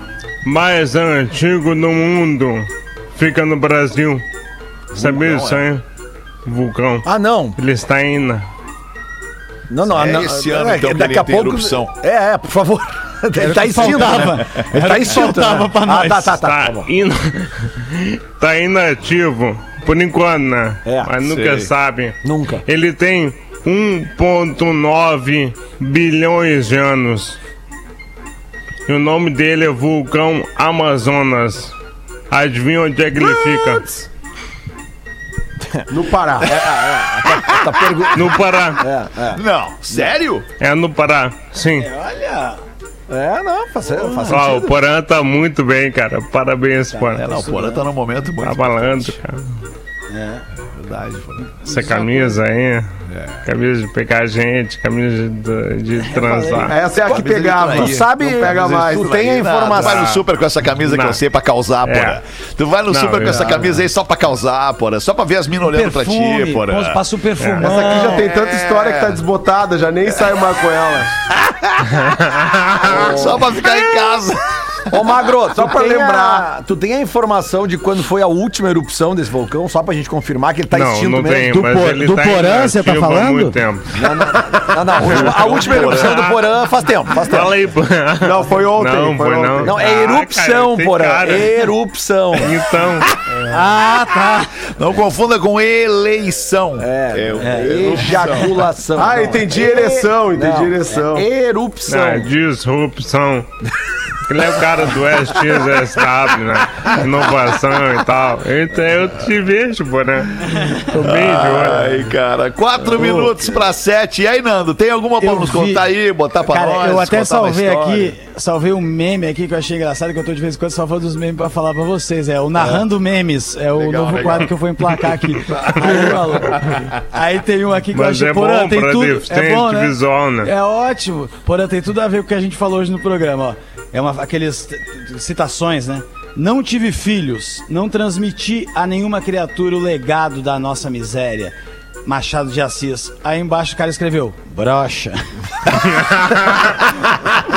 mais antigo do mundo fica no Brasil. Sabia Vulcão, disso aí? Vulcão. Ah, não. Ele está indo. Não, não. É não. esse ano, É, então, que daqui a pouco. erupção. É, é, por favor. Ele tá extinto, faltava. né? Ele tá extinto, faltava né? pra Ah, nós. tá, tá, tá. Tá, tá bom. in... tá inativo. Por enquanto, né? É, Mas nunca sei. sabe. Nunca. Ele tem 1,9 bilhões de anos. E o nome dele é Vulcão Amazonas. Adivinha onde é que ele fica? No Pará. Tá pergu... No Pará. Não, sério? É no Pará, sim. É, não, faz, faz Ó, o. Porã tá muito bem, cara. Parabéns, Porã. É, não, o Porã tá num momento muito Tá balando, cara. Verdade. Essa camisa aí. Camisa de pegar gente, camisa de, de transar. Essa é a que pegava. Tu sabe, Não pega mais. tu tem a Não, tu vai informação. no super com essa camisa que Não. eu sei pra causar, É. porra. Tu vai no Não, super com essa camisa aí só pra causar, porra. Só pra ver as minas olhando pra ti, Perfume, porra. passa o perfumão. Essa aqui já tem tanta história que tá desbotada, já nem sai mais com ela. Só pra ficar em casa. Ô, Magro, só pra lembrar. lembrar. Tu tem a informação de quando foi a última erupção desse vulcão, só pra gente confirmar que ele tá não, extinto não mesmo? tem, Do mas por- ele do tá Porã, você tá há falando? muito tempo. Não, não, não, não, a última- a última erupção do Porã faz tempo, faz tempo. Fala aí. Não, foi ontem, Não, foi foi, ontem. não. Não, é Ah, erupção, cara, tem Porã. cara. Erupção. Então, Ah, tá. Não confunda com eleição. É, é, ejaculação. Ah, entendi é- ereção, entendi ereção. é Erupção. ah, disrupção. Ele é o cara do SXSW, né? Inovação e tal. Então eu te vejo, porém. Tô bem de olho. Ai, cara, quatro minutos pra sete. E aí, Nando, tem alguma pra Eu nos vi- contar aí, botar pra Cara, nós? eu até salvei aqui, salvei um meme aqui que eu achei engraçado, que eu tô de vez em quando salvando os memes pra falar pra vocês. É o Narrando Memes, é o Legal, novo legal. quadro que eu vou emplacar aqui. Aí, falou. Aí tem um aqui que eu Mas achei, é bom tem pra tudo, é bom, né? visual, né? É ótimo. Porã, tem tudo a ver com o que a gente falou hoje no programa, ó. É uma, aqueles citações, né? Não tive filhos, não transmiti a nenhuma criatura o legado da nossa miséria. Machado de Assis. Aí embaixo o cara escreveu, brocha.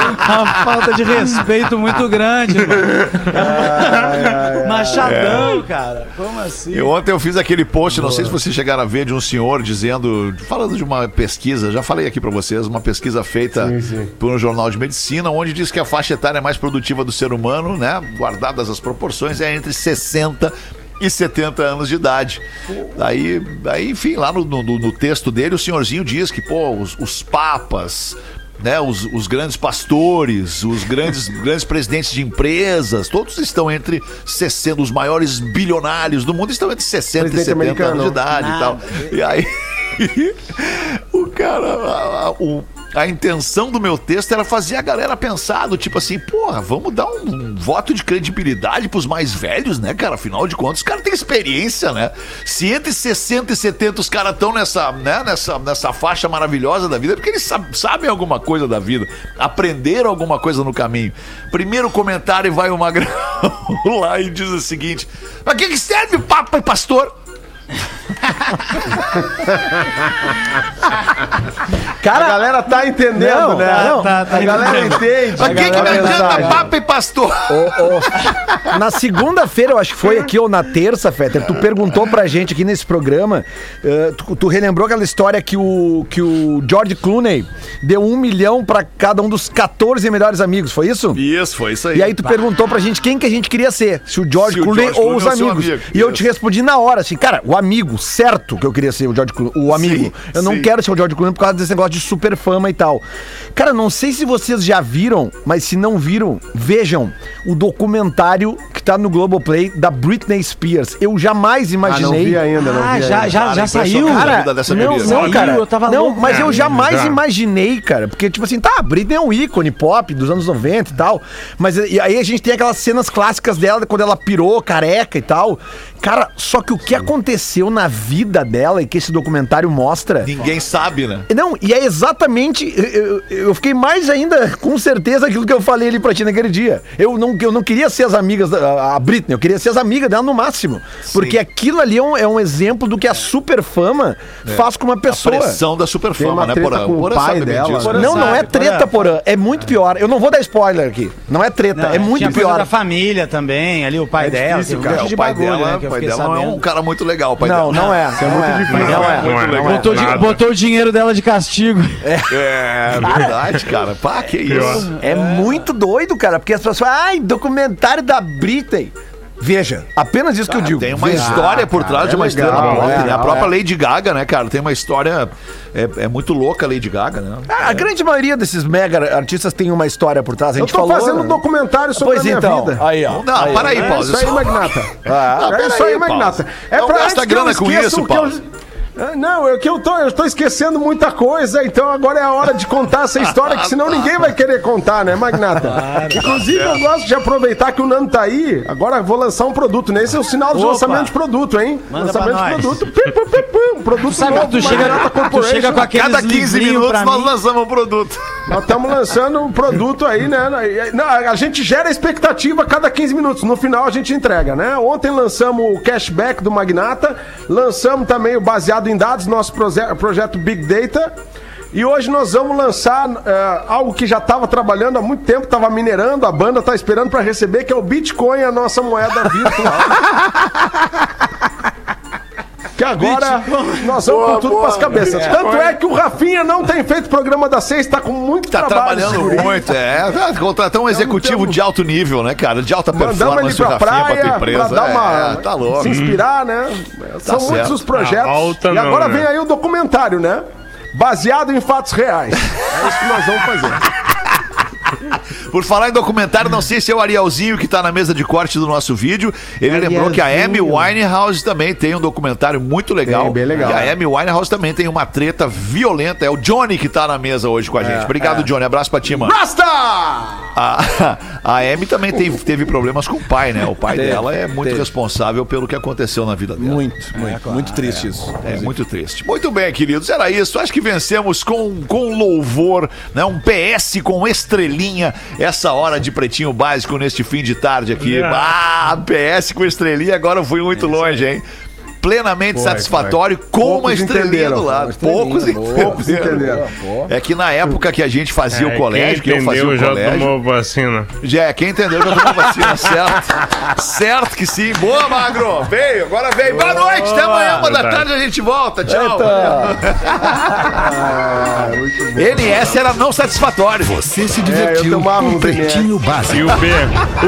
Uma falta de respeito muito grande, mano. Machadão, cara. Como assim? Eu, ontem eu fiz aquele post, não sei se vocês chegaram a ver, de um senhor dizendo, falando de uma pesquisa, já falei aqui pra vocês, uma pesquisa feita por um jornal de medicina, onde diz que a faixa etária mais produtiva do ser humano, né, guardadas as proporções, é entre 60 e 70 anos de idade. Daí, daí enfim, lá no, no- no texto dele, o senhorzinho diz que, pô, os, os papas, né, os, os grandes pastores, os grandes, grandes presidentes de empresas, todos estão entre 60, os maiores bilionários do mundo estão entre 60 Presidente e 70 americano. anos de idade e tal. E aí, o cara, o- a intenção do meu texto era fazer a galera pensar do tipo assim, porra, vamos dar um, um voto de credibilidade pros mais velhos, né, cara? Afinal de contas, os caras têm experiência, né? Se entre 60 e 70 os caras estão nessa, né, nessa, nessa faixa maravilhosa da vida, é porque eles sab- sabem alguma coisa da vida, aprenderam alguma coisa no caminho. Primeiro comentário vai o Magrão lá e diz o seguinte: Mas que, que serve papa e pastor? A Cara, galera tá entendendo, Não, né? não. Tá, tá a galera entendendo. entende. Mas a que, que me adianta papa e pastor? Ô, ô, na segunda-feira, eu acho que foi aqui, ou na terça, Fetter, tu perguntou pra gente aqui nesse programa, eh, tu, tu relembrou aquela história que o, que o George Clooney deu um milhão pra cada um dos 14 melhores amigos, foi isso? Isso, foi isso aí. E aí tu perguntou pra gente quem que a gente queria ser, se o George Se o Clooney George ou Clooney os ou seu amigos. amigo, E eu isso. te respondi na hora, assim, cara, o amigo, certo que eu queria ser o George Clooney, o amigo. eu não sim. quero ser o George Clooney por causa desse negócio de super fama e tal. Cara, não sei se vocês já viram, mas se não viram, vejam o documentário que tá no Globoplay da Britney Spears. Eu jamais Ah, não imaginei. vi ainda, não Ah, vi já, ainda. já, Cara, já saiu? Cara, vida dessa não, não, Saiu, cara. eu tava não, louco, mas cara. eu jamais Já. imaginei, cara. Porque, tipo assim, tá, a Britney é um ícone pop dos anos 90 e tal. Mas e aí a gente tem aquelas cenas clássicas dela quando ela pirou, careca e tal. Cara, só que o que aconteceu na vida dela e que esse documentário mostra. Ninguém sabe, né? Não, e é exatamente. Eu, eu fiquei mais ainda com certeza aquilo que eu falei ali pra ti naquele dia. Eu não, eu não queria ser as amigas da a Britney, eu queria ser as amigas dela no máximo. Porque aquilo ali é um, é um exemplo do que a super fama faz com uma A pessoa. pressão da Tem superfama, uma né, Porã? com o Porã pai sabe dela, disso. né? Não, não é sabe, treta, Porã. porã. É muito pior. Eu não vou dar spoiler aqui. Não é treta, é muito tinha coisa pior. da família também, ali o pai É dela, difícil, um cara. de o pai bagulho, dela, né, que o eu pai dela não é um cara muito legal, o pai Não, dela. Não é. Isso é muito difícil. Não é. Não é, Não é. Botou, di- nada. botou o dinheiro dela de castigo. É verdade, cara. Pá, que isso. É muito doido, cara, porque as pessoas falam, ai, documentário da Britney. Veja, apenas isso que eu digo. Tem uma Veja. história por trás de uma é estrela legal, pop, é, né? A é. própria Lady Gaga, né, cara? Tem uma história. É, é muito louca a Lady Gaga, né? A, a grande maioria desses mega artistas tem uma história por trás. A Eu gente tô falou. fazendo um documentário sobre Pois a minha então, vida. aí, ó. Não, para aí, É Paulo. isso aí, Magnata. Ah, é isso aí, Magnata. É Não pra gasta antes que eu grana com isso, eu- Paulo. Ah, Não, é que eu tô, eu tô esquecendo muita coisa, então agora é a hora de contar essa história, que senão ninguém vai querer contar, né, Magnata? Inclusive, eu gosto de aproveitar que o Nando tá aí, agora eu vou lançar um produto, né? Esse é o sinal de Opa. lançamento de produto, hein? Manda lançamento de produto. Pim, pim, pim, pim, produto Sabe novo, que tu chega, Magnata tu chega com aqueles Cada 15 livrinhos minutos nós mim. lançamos um produto. Nós estamos lançando um produto aí, né? Não, a gente gera expectativa a cada 15 minutos. No final a gente entrega, né? Ontem lançamos o cashback do Magnata, lançamos também o baseado em dados, nosso proje- projeto Big Data. E hoje nós vamos lançar é, algo que já estava trabalhando há muito tempo, estava minerando, a banda está esperando para receber, que é o Bitcoin, a nossa moeda virtual. Que agora nós vamos com tudo pras cabeças. Tanto é que o Rafinha não tem feito programa da seis, tá com muito Tá trabalho. trabalhando esse guri. muito, é. Contratar um executivo temos- de alto nível, né, cara? De alta Mandamos ele performance, o pra Rafinha, pra praia tua empresa. pra dar uma. É, tá louco. Se inspirar, né? São certo. muitos os projetos. A volta e não, agora né? vem aí o documentário, né? Baseado em fatos reais. É isso que nós vamos fazer. Por falar em documentário, não sei se é o Arielzinho que tá na mesa de corte do nosso vídeo. Ele lembrou que a Amy Winehouse também tem um documentário muito legal. Tem, bem legal. E a Amy Winehouse também tem uma treta violenta. É o Johnny que tá na mesa hoje com a gente. Obrigado, Johnny. Abraço pra ti, mano. Rasta! A, a Amy também teve, teve problemas com o pai, né? O pai Teve, dela é muito teve. responsável pelo que aconteceu na vida dela. Muito, muito, muito triste isso. É muito triste. Muito bem, queridos. Era isso. Acho que vencemos com, com louvor, né? Um PS com estrelinha. Essa hora de pretinho básico neste fim de tarde aqui. Ah, PS com estrelinha. Agora eu fui muito longe, hein? Plenamente satisfatório com Poucos uma estrelinha do lado. Poucos, boa. Poucos entenderam. É que na época que a gente fazia o colégio, que quem eu fazia entendeu o já colégio. tomou vacina. Já é, quem entendeu já tomou vacina, certo? certo que sim. Boa, Magro. Veio, agora veio. Boa noite, até amanhã, uma da tarde a gente volta. Tchau. NS era não satisfatório. Você se É, eu divertiu tomava com uns Pretinho Básico. E o B?